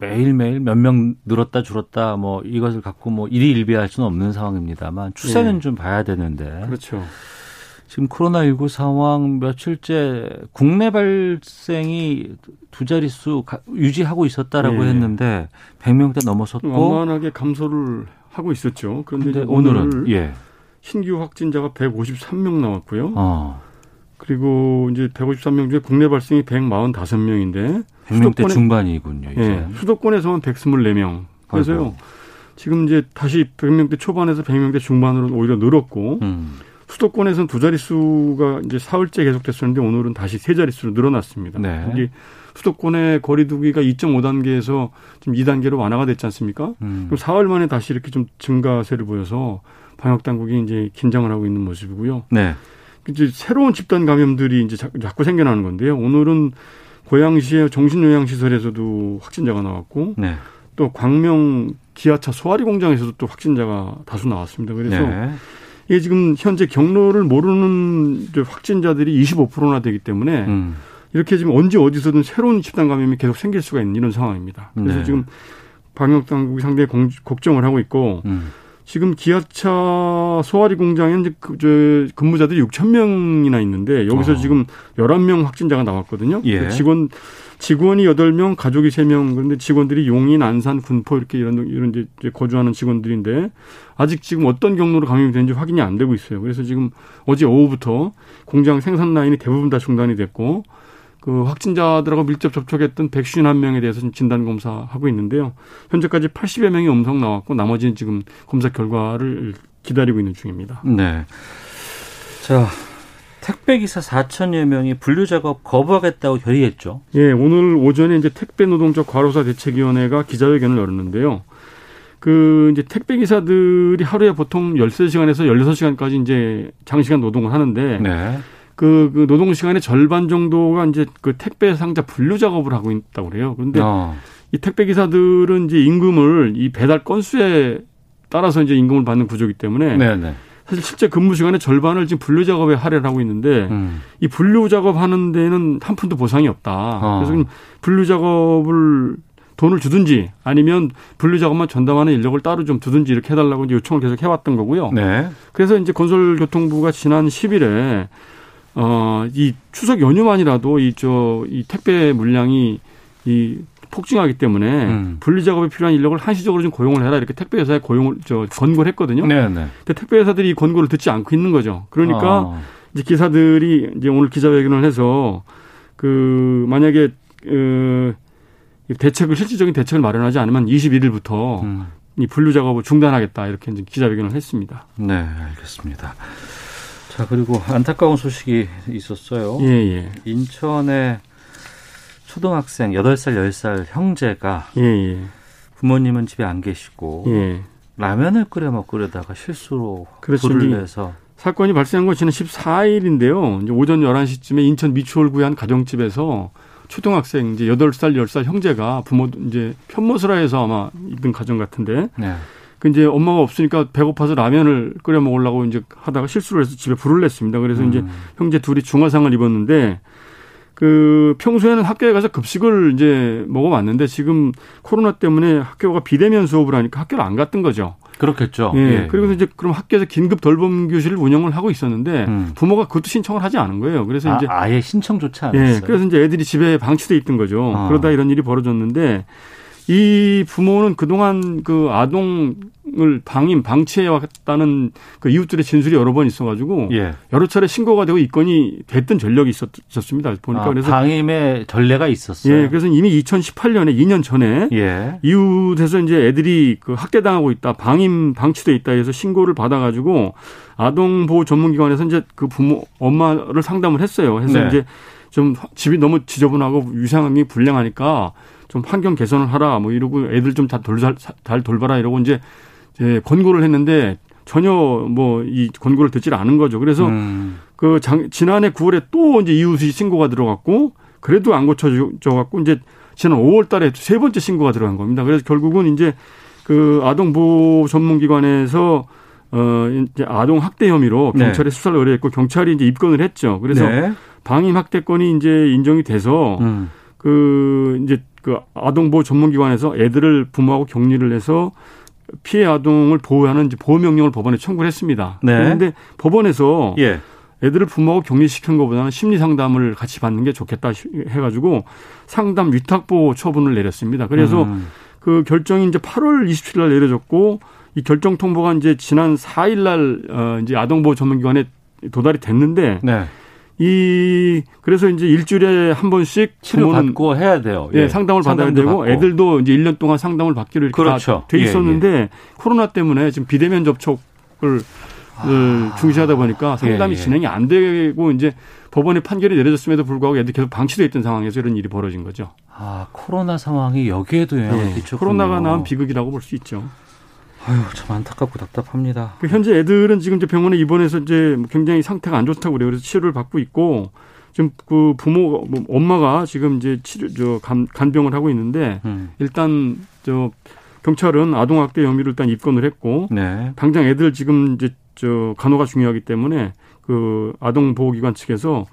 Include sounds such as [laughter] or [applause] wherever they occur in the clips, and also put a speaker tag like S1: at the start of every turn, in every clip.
S1: 매일매일 몇 명 늘었다 줄었다 뭐 이것을 갖고 뭐 일희일비할 수는 없는 상황입니다만 추세는
S2: 예.
S1: 좀 봐야 되는데
S2: 그렇죠.
S1: 지금 코로나19 상황 며칠째 국내 발생이 두 자릿수 가- 유지하고 있었다라고
S2: 예.
S1: 했는데 100명대 넘어섰고
S2: 완만하게 감소를 하고 있었죠. 그런데
S1: 오늘은
S2: 오늘
S1: 예.
S2: 신규 확진자가 153명 나왔고요.
S1: 어.
S2: 그리고 이제 153명 중에 국내 발생이 145명인데
S1: 100명대
S2: 수도권에-
S1: 중반이군요, 이제.
S2: 예, 수도권에서만 124명. 그래서요.
S1: 아이고.
S2: 지금 이제 다시 100명대 초반에서 100명대 중반으로 오히려 늘었고
S1: 음.
S2: 수도권에서는 두 자릿수가 이제 사흘째 계속됐었는데 오늘은 다시 세 자릿수로 늘어났습니다.
S1: 네.
S2: 여기 수도권의 거리두기가 2.5단계에서 지금 2단계로 완화가 됐지 않습니까?
S1: 음.
S2: 그럼 사흘 만에 다시 이렇게 좀 증가세를 보여서 방역 당국이 이제 긴장을 하고 있는 모습이고요.
S1: 네.
S2: 이제 새로운 집단 감염들이 이제 자- 자꾸 생겨나는 건데요. 오늘은 고양시의 정신요양시설에서도 확진자가 나왔고
S1: 네.
S2: 또 광명 기아차 소화리 공장에서도 또 확진자가 다수 나왔습니다. 그래서
S1: 네.
S2: 이게 지금 현재 경로를 모르는 확진자들이 25%나 되기 때문에
S1: 음.
S2: 이렇게 지금 언제 어디서든 새로운 집단 감염이 계속 생길 수가 있는 이런 상황입니다. 그래서
S1: 네.
S2: 지금 방역 당국이 상당히 공- 걱정을 하고 있고
S1: 음.
S2: 지금 기아차 소화리 공장에 이제 그, 저, 근무자들이 6천 명이나 있는데 여기서
S1: 어.
S2: 지금 11명 확진자가 나왔거든요.
S1: 예.
S2: 그 직원 직원이 8명, 가족이 3명. 그런데 직원들이 용인, 안산, 군포 이렇게 이런 이런 이제 거주하는 직원들인데 아직 지금 어떤 경로로 감염이 되는지 확인이 안 되고 있어요. 그래서 지금 어제 오후부터 공장 생산 라인이 대부분 다 중단이 됐고 그 확진자들하고 밀접 접촉했던 151명에 대해서 지금 진단 검사하고 있는데요. 현재까지 80여 명이 음성 나왔고 나머지는 지금 검사 결과를 기다리고 있는 중입니다.
S1: 네. 자, 택배기사 4천여 명이 분류 작업 거부하겠다고 결의했죠.
S2: 예, 오늘 오전에 이제 택배 노동자 과로사 대책위원회가 기자회견을 열었는데요. 그 이제 택배 기사들이 하루에 보통 13시간에서 16시간까지 이제 장시간 노동을 하는데
S1: 네.
S2: 그, 그 노동 시간의 절반 정도가 이제 그 택배 상자 분류 작업을 하고 있다고 그래요. 그런데
S1: 어.
S2: 이 택배 기사들은 이제 임금을 이 배달 건수에 따라서 이제 임금을 받는 구조이기 때문에
S1: 네, 네.
S2: 사실 실제 근무 시간의 절반을 지금 분류 작업에 할애를 하고 있는데
S1: 음.
S2: 이 분류 작업하는 데는 한 푼도 보상이 없다.
S1: 어.
S2: 그래서 분류 작업을 돈을 주든지 아니면 분류 작업만 전담하는 인력을 따로 좀 두든지 이렇게 해달라고 이제 요청을 계속 해왔던 거고요.
S1: 네.
S2: 그래서 이제 건설교통부가 지난 10일에 어, 이 추석 연휴만이라도 이 저 이 택배 물량이 이 폭증하기 때문에
S1: 음.
S2: 분리 작업에 필요한 인력을 한시적으로 좀 고용을 해라 이렇게 택배 회사에 고용을 저 권고를 했거든요.
S1: 네, 네.
S2: 근데 택배 회사들이 이 권고를 듣지 않고 있는 거죠. 그러니까
S1: 어.
S2: 이제 기사들이 이제 오늘 기자회견을 해서 그 만약에 그 대책을 실질적인 대책을 마련하지 않으면 21일부터
S1: 음.
S2: 이 분류 작업을 중단하겠다 이렇게 이제 기자회견을 했습니다.
S1: 네, 알겠습니다. 자, 그리고 안타까운 소식이 있었어요.
S2: 예, 예.
S1: 인천의 초등학생 8살, 10살 형제가
S2: 예, 예.
S1: 부모님은 집에 안 계시고
S2: 예.
S1: 라면을 끓여 먹으려다가 실수로
S2: 그렇죠.
S1: 불을 내서
S2: 사건이 발생한 건 지난 14일인데요. 이제 오전 11시쯤에 인천 미추홀구의 한 가정집에서 초등학생 이제 8살, 10살 형제가 부모 이제 편모스라 해서 아마 있던 가정 같은데
S1: 네.
S2: 그 이제 엄마가 없으니까 배고파서 라면을 끓여 먹으려고 이제 하다가 실수를 해서 집에 불을 냈습니다. 그래서
S1: 음.
S2: 이제 형제 둘이 중화상을 입었는데 그 평소에는 학교에 가서 급식을 이제 먹어왔는데 지금 코로나 때문에 학교가 비대면 수업을 하니까 학교를 안 갔던 거죠.
S1: 그렇겠죠.
S2: 예.
S1: 예.
S2: 그리고 이제 그럼 학교에서 긴급 돌봄 교실을 운영을 하고 있었는데
S1: 음.
S2: 부모가 그것도 신청을 하지 않은 거예요. 그래서
S1: 아,
S2: 이제
S1: 아예 신청조차 안 했어요.
S2: 예. 그래서 이제 애들이 집에 방치돼 있던 거죠.
S1: 아.
S2: 그러다 이런 일이 벌어졌는데 이 부모는 그동안 그 아동을 방임, 방치해 왔다는 그 이웃들의 진술이 여러 번 있어가지고
S1: 예.
S2: 여러 차례 신고가 되고 입건이 됐던 전력이 있었, 습니다 보니까
S1: 아,
S2: 그래서
S1: 방임의 전례가 있었어요.
S2: 예, 그래서 이미 2018년에 2년 전에
S1: 예.
S2: 이웃에서 이제 애들이 그 학대당하고 있다, 방임 방치돼 있다 해서 신고를 받아가지고 아동보호 전문기관에서 이제 그 부모 엄마를 상담을 했어요. 해서
S1: 네.
S2: 이제 좀 집이 너무 지저분하고 위상이 불량하니까 좀 환경 개선을 하라 뭐 이러고 애들 좀 다 돌, 잘 돌봐라 이러고 이제, 권고를 했는데 전혀 뭐 이 권고를 듣질 않은 거죠. 그래서
S1: 음.
S2: 그 장, 지난해 9월에 또 이제 이웃이 신고가 들어갔고 그래도 안 고쳐져 갖고 이제 지난 5월 달에 세 번째 신고가 들어간 겁니다. 그래서 결국은 이제 그 아동보호 전문기관에서 어 이제 아동 학대 혐의로
S1: 네.
S2: 경찰에 수사를 의뢰했고 경찰이 이제 입건을 했죠. 그래서
S1: 네.
S2: 방임 학대건이 이제 인정이 돼서
S1: 음.
S2: 그 이제 그 아동보호 전문기관에서 애들을 부모하고 격리를 해서 피해 아동을 보호하는 보호 명령을 법원에 청구를 했습니다.
S1: 네.
S2: 그런데 법원에서
S1: 예.
S2: 애들을 부모하고 격리시키는 것보다는 심리 상담을 같이 받는 게 좋겠다 해가지고 상담 위탁보호 처분을 내렸습니다. 그래서
S1: 음.
S2: 그 결정이 이제 8월 27일 날 내려졌고 이 결정 통보가 이제 지난 4일 날 어, 이제 아동보호 전문기관에 도달이 됐는데
S1: 네.
S2: 이 그래서 이제 일주일에 한 번씩
S1: 치료 받고 해야 돼요.
S2: 예, 상담을 받아야 되고
S1: 받고.
S2: 애들도 이제 1년 동안 상담을 받기로 이렇게
S1: 그렇죠.
S2: 다돼
S1: 예,
S2: 있었는데 코로나 때문에 지금 비대면 접촉을 을 중시하다 보니까 상담이
S1: 예, 예.
S2: 진행이 안 되고 이제 법원의 판결이 내려졌음에도 불구하고 애들이 계속 방치돼 있던 상황에서 이런 일이 벌어진 거죠.
S1: 아 코로나 상황이 여기에도 영향을
S2: 예,
S1: 끼쳤군요.
S2: 코로나가 낳은 비극이라고 볼 수 있죠.
S1: 아유 참 안타깝고 답답합니다.
S2: 그 현재 애들은 지금 이제 병원에 입원해서 이제 뭐 굉장히 상태가 안 좋다고 그래요. 그래서 치료를 받고 있고 지금 그 부모 뭐 엄마가 지금 이제 치료 저 간, 간병을 하고 있는데
S1: 음.
S2: 일단 저 경찰은 아동학대 혐의로 일단 입건을 했고
S1: 네.
S2: 당장 애들 지금 이제 저 간호가 중요하기 때문에 그 아동보호기관 측에서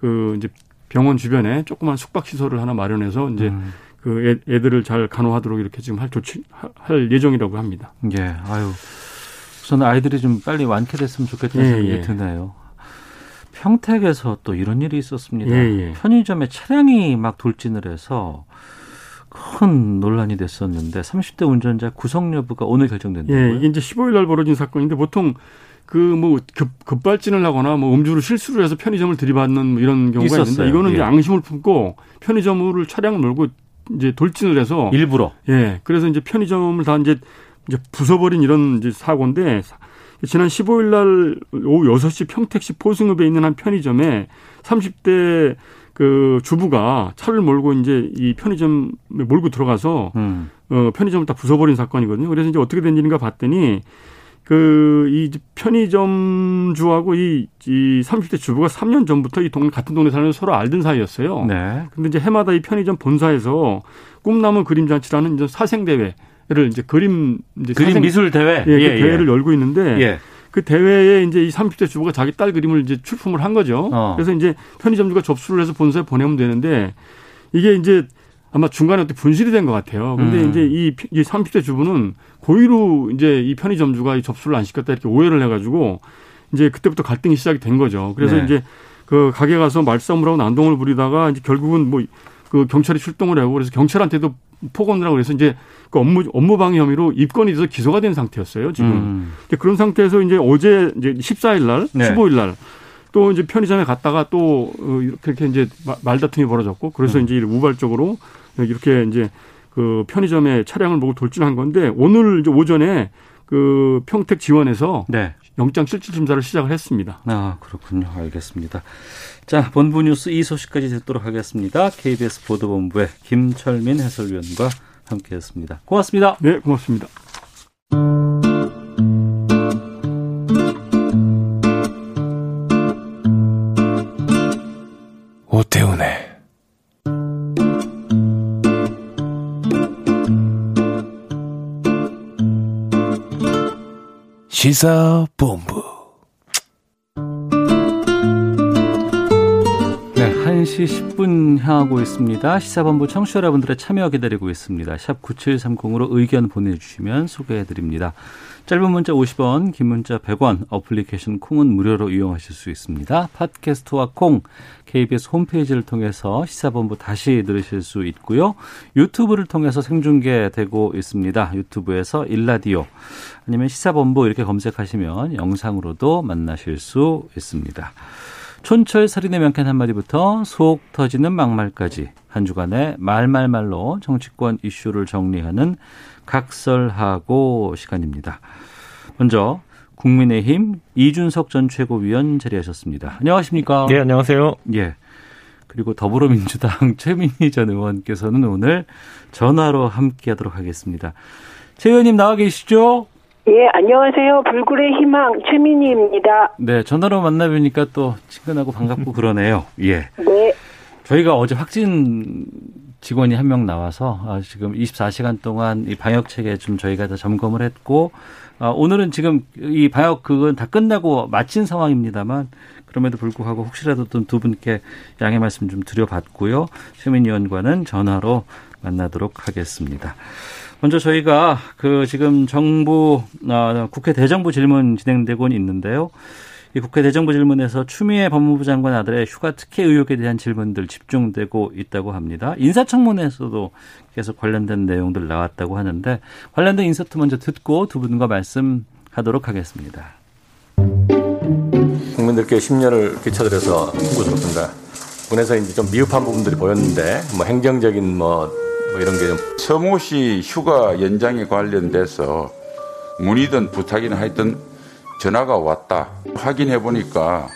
S2: 그 이제 병원 주변에 조그만 숙박 시설을 하나 마련해서 이제
S1: 음.
S2: 그 애, 애들을 잘 간호하도록 이렇게 지금 할 조치 할 예정이라고 합니다.
S1: 예. 아유. 저는 아이들이 좀 빨리 완쾌됐으면 좋겠다는
S2: 예,
S1: 생각이
S2: 예.
S1: 드네요. 평택에서 또 이런 일이 있었습니다.
S2: 예, 예.
S1: 편의점에 차량이 막 돌진을 해서 큰 논란이 됐었는데 30대 운전자 구속 여부가 오늘 결정된다고요?
S2: 예, 이게 이제 15일 날 벌어진 사건인데 보통 그 뭐 급발진을 하거나 뭐 음주를 실수를 해서 편의점을 들이받는 뭐 이런 경우가
S1: 있었어요.
S2: 있는데 이거는
S1: 예.
S2: 이제 앙심을 품고 편의점을 차량을 몰고 이제 돌진을 해서
S1: 일부러.
S2: 예, 그래서 이제 편의점을 다 이제 이제 부숴버린 이런 이제 사고인데 지난 15일 날 오후 6시 평택시 포승읍에 있는 한 편의점에 30대 그 주부가 차를 몰고 이제 이 편의점에 몰고 들어가서
S1: 음.
S2: 어, 편의점을 다 부숴버린 사건이거든요. 그래서 이제 어떻게 된 일인가 봤더니 그, 이 편의점 주하고 이, 이 30대 주부가 3년 전부터 이 동, 같은 동네 살면서 서로 알던 사이였어요.
S1: 네.
S2: 근데 이제 해마다 이 편의점 본사에서 꿈나무 그림잔치라는 이제 사생대회를 이제 그림, 이제
S1: 그림
S2: 사생-
S1: 미술 대회.
S2: 예, 그 대회를 열고 있는데
S1: 예.
S2: 그 대회에 이제 이 30대 주부가 자기 딸 그림을 이제 출품을 한 거죠.
S1: 어.
S2: 그래서 이제 편의점주가 접수를 해서 본사에 보내면 되는데 이게 이제 아마 중간에 어떻게 분실이 된 것 같아요. 근데
S1: 음.
S2: 이제 이, 피- 이 30대 주부는 고의로 이제 이 편의점주가 이 접수를 안 시켰다 이렇게 오해를 해가지고 이제 그때부터 갈등이 시작이 된 거죠. 그래서
S1: 네.
S2: 이제 그 가게 가서 말싸움을 하고 난동을 부리다가 이제 결국은 뭐 그 경찰이 출동을 하고 그래서 경찰한테도 폭언을 하고 그래서 이제 그 업무 업무 방해 혐의로 입건이 돼서 기소가 된 상태였어요. 지금
S1: 음.
S2: 그런 상태에서 이제 어제 이제 14일 날,
S1: 네.
S2: 15일 날 또 이제 편의점에 갔다가 또 어, 이렇게 이제 마- 말다툼이 벌어졌고 그래서
S1: 음.
S2: 이제 우발적으로 이렇게 이제 그 편의점에 차량을 몰고 돌진한 건데 오늘 이제 오전에 그 평택 지원에서
S1: 네.
S2: 영장 실질 심사를 시작을 했습니다.
S1: 아, 그렇군요. 알겠습니다. 자, 본부 뉴스 이 소식까지 듣도록 하겠습니다. KBS 보도본부의 김철민 해설위원과 함께했습니다. 고맙습니다.
S2: 네, 고맙습니다.
S3: 오태훈의 시사본부
S1: 네, 1시 4시 10분 향하고 있습니다. 시사본부 청취자 여러분들의 참여 기다리고 있습니다. 샵 9730으로 의견 보내주시면 소개해드립니다. 짧은 문자 50원, 긴 문자 100원, 어플리케이션 콩은 무료로 이용하실 수 있습니다. 팟캐스트와 콩, KBS 홈페이지를 통해서 시사본부 다시 들으실 수 있고요. 유튜브를 통해서 생중계되고 있습니다. 유튜브에서 일라디오 아니면 시사본부 이렇게 검색하시면 영상으로도 만나실 수 있습니다. 촌철 살인의 명쾌한 한마디부터 속 터지는 막말까지 한 주간의 말말말로 정치권 이슈를 정리하는 각설하고 시간입니다. 먼저 국민의힘 이준석 전 최고위원 자리하셨습니다. 안녕하십니까?
S4: 네, 안녕하세요.
S1: 예. 그리고 더불어민주당 [laughs] 최민희 전 의원께서는 오늘 전화로 함께하도록 하겠습니다. 최 의원님 나와 계시죠?
S5: 예, 안녕하세요. 불굴의 희망 최민희입니다.
S1: 네, 전화로 만나뵈니까 또 친근하고 반갑고 [laughs] 그러네요. 예.
S5: 네.
S1: 저희가 어제 확진 직원이 한 명 나와서 아, 지금 24시간 동안 이 방역 체계 좀 저희가 다 점검을 했고 아, 오늘은 지금 이 방역 그건 다 끝나고 마친 상황입니다만 그럼에도 불구하고 혹시라도 또두 분께 양해 말씀 좀 드려봤고요. 최민희 의원과는 전화로 만나도록 하겠습니다. 먼저 저희가 그 지금 정부 어, 국회 대정부 질문 진행되고 있는데요. 이 국회 대정부 질문에서 추미애 법무부 장관 아들의 휴가 특혜 의혹에 대한 질문들 집중되고 있다고 합니다. 인사청문회에서도 계속 관련된 내용들 나왔다고 하는데 관련된 인서트 먼저 듣고 두 분과 말씀하도록 하겠습니다.
S4: 국민들께 심려를 끼쳐드려서 송구스럽습니다. 군에서 이제 좀 미흡한 부분들이 보였는데 뭐 행정적인 뭐, 뭐 이런 게좀
S6: 서모 씨 휴가 연장에 관련돼서 문의든 부탁이나 하여튼 전화가 왔다. 확인해 보니까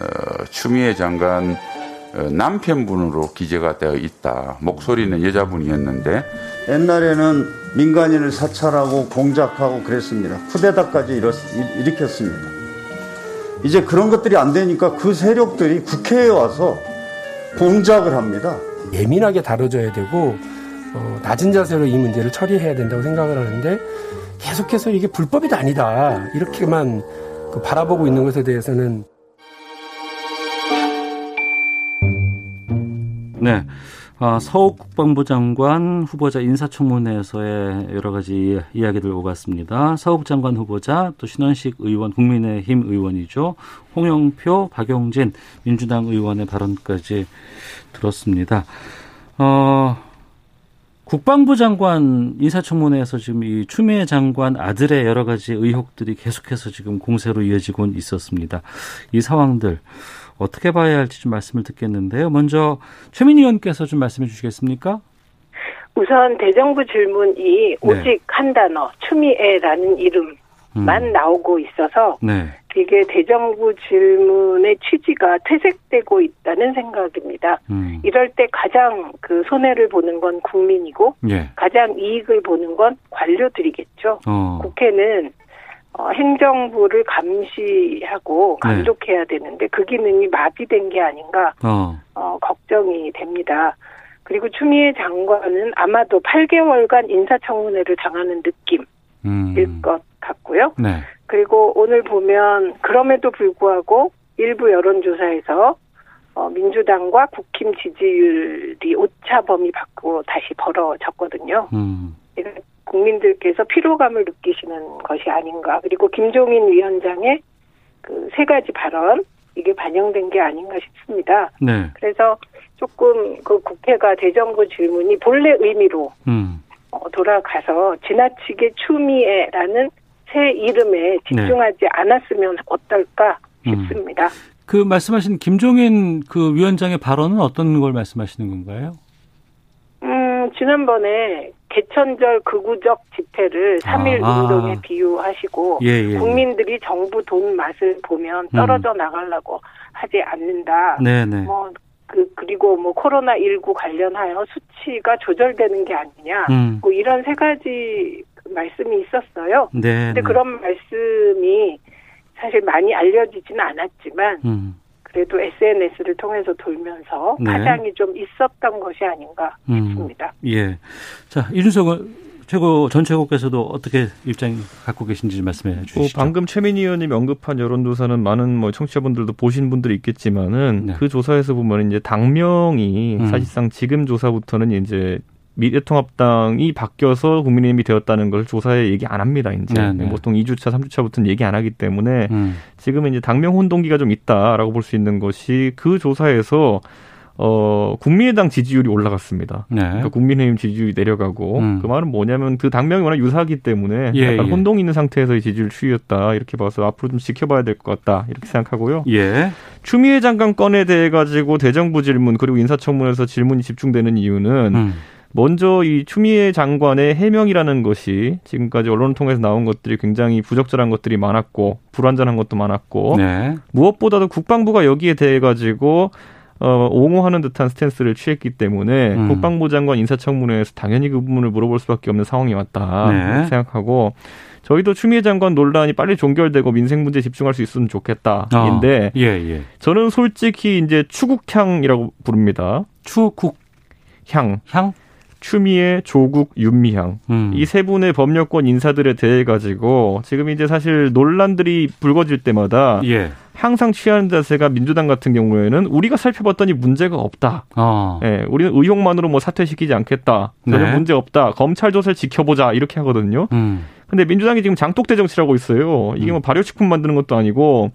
S6: 어, 추미애 장관 어, 남편분으로 기재가 되어 있다. 목소리는 여자분이었는데
S7: 옛날에는 민간인을 사찰하고 공작하고 그랬습니다. 쿠데타까지 일었, 일으켰습니다. 이제 그런 것들이 안 되니까 그 세력들이 국회에 와서 공작을 합니다.
S8: 예민하게 다뤄져야 되고 어, 낮은 자세로 이 문제를 처리해야 된다고 생각을 하는데 계속해서 이게 불법이 아니다 이렇게만 그 바라보고 있는 것에 대해서는
S1: 네. 아, 서욱 국방부 장관 후보자 인사청문회에서의 여러 가지 이야기들 오갔습니다. 서욱 장관 후보자 또 신원식 의원 국민의힘 의원이죠. 홍영표, 박용진 민주당 의원의 발언까지 들었습니다. 어, 국방부 장관 인사청문회에서 지금 이 추미애 장관 아들의 여러 가지 의혹들이 계속해서 지금 공세로 이어지고 있었습니다. 이 상황들 어떻게 봐야 할지 좀 말씀을 듣겠는데요. 먼저 최민희 의원께서 좀 말씀해 주시겠습니까?
S5: 우선 대정부 질문이 오직
S1: 네.
S5: 한 단어 추미애라는 이름 만
S1: 음.
S5: 나오고 있어서
S1: 네.
S5: 이게 대정부 질문의 취지가 퇴색되고 있다는 생각입니다.
S1: 음.
S5: 이럴 때 가장 그 손해를 보는 건 국민이고
S1: 예.
S5: 가장 이익을 보는 건 관료들이겠죠.
S1: 어.
S5: 국회는 어, 행정부를 감시하고
S1: 네.
S5: 감독해야 되는데 그 기능이 마비된 게 아닌가
S1: 어.
S5: 어, 걱정이 됩니다. 그리고 추미애 장관은 아마도 8개월간 인사청문회를 당하는 느낌일
S1: 음.
S5: 것 같고요.
S1: 네.
S5: 그리고 오늘 보면 그럼에도 불구하고 일부 여론조사에서 어, 민주당과 국힘 지지율이 오차범위 밖으로 다시 벌어졌거든요.
S1: 음.
S5: 국민들께서 피로감을 느끼시는 것이 아닌가. 그리고 김종인 위원장의 그 세 가지 발언 이게 반영된 게 아닌가 싶습니다.
S1: 네.
S5: 그래서 조금 그 국회가 대정부 질문이 본래 의미로
S1: 음.
S5: 어, 돌아가서 지나치게 추미애라는 새 이름에 집중하지 않았으면 어떨까
S1: 음.
S5: 싶습니다.
S1: 그 말씀하신 김종인 그 위원장의 발언은 어떤 걸 말씀하시는 건가요?
S5: 음, 지난번에 개천절 극우적 집회를 3.1
S1: 아.
S5: 운동에 비유하시고
S1: 예, 예.
S5: 국민들이 정부 돈 맛을 보면 떨어져 나가려고 하지 않는다.
S1: 네, 네.
S5: 뭐, 그, 그리고 뭐 코로나 19 관련하여 수치가 조절되는 게 아니냐.
S1: 음.
S5: 뭐 이런 세 가지 그 말씀이 있었어요.
S1: 네.
S5: 근데
S1: 네.
S5: 그런 말씀이 사실 많이 알려지지는 않았지만
S1: 음.
S5: 그래도 SNS를 통해서 돌면서
S1: 네.
S5: 파장이 좀 있었던 것이 아닌가
S1: 음.
S5: 싶습니다.
S1: 예. 자, 이준석 의- 최고 전 최고께서도 어떻게 입장 갖고 계신지 말씀해 주시죠.
S9: 뭐 방금 최민희 의원님 언급한 여론조사는 많은 뭐 청취자분들도 보신 분들이 있겠지만은
S1: 네.
S9: 그 조사에서 보면 이제 당명이
S1: 음.
S9: 사실상 지금 조사부터는 이제 미래통합당이 바뀌어서 국민의힘이 되었다는 걸 조사에 얘기 안 합니다. 이제
S1: 네, 네.
S9: 보통 2주차, 3주차부터는 얘기 안 하기 때문에
S1: 음.
S9: 지금은 이제 당명 혼동기가 좀 있다라고 볼 수 있는 것이 그 조사에서 어 국민의당 지지율이 올라갔습니다.
S1: 네.
S9: 그러니까 국민의힘 지지율이 내려가고
S1: 음.
S9: 그 말은 뭐냐면 그 당명이 워낙 유사하기 때문에
S1: 예,
S9: 약간
S1: 예.
S9: 혼동 있는 상태에서의 지지율 추이였다 이렇게 봐서 앞으로 좀 지켜봐야 될 것 같다 이렇게 생각하고요.
S1: 예.
S9: 추미애 장관 건에 대해 가지고 대정부 질문 그리고 인사청문회에서 질문이 집중되는 이유는
S1: 음.
S9: 먼저 이 추미애 장관의 해명이라는 것이 지금까지 언론을 통해서 나온 것들이 굉장히 부적절한 것들이 많았고 불완전한 것도 많았고
S1: 네.
S9: 무엇보다도 국방부가 여기에 대해 가지고 어, 옹호하는 듯한 스탠스를 취했기 때문에
S1: 음.
S9: 국방부 장관 인사청문회에서 당연히 그 부분을 물어볼 수밖에 없는 상황이 왔다
S1: 네.
S9: 생각하고 저희도 추미애 장관 논란이 빨리 종결되고 민생 문제에 집중할 수 있으면 좋겠다인데
S1: 어. 예, 예.
S9: 저는 솔직히 이제 추국향이라고 부릅니다.
S1: 추국
S9: 향,
S1: 향?
S9: 추미애, 조국, 윤미향
S1: 음.
S9: 이세 분의 법률권 인사들에 대해 가지고 지금 이제 사실 논란들이 불거질 때마다
S1: 예.
S9: 항상 취하는 자세가 민주당 같은 경우에는 우리가 살펴봤더니 문제가 없다.
S1: 어.
S9: 예, 우리는 의혹만으로 뭐 사퇴시키지 않겠다. 전혀
S1: 네.
S9: 문제 없다. 검찰 조사를 지켜보자. 이렇게 하거든요.
S1: 음.
S9: 근데 민주당이 지금 장독대 정치라고 있어요. 이게 뭐 발효식품 만드는 것도 아니고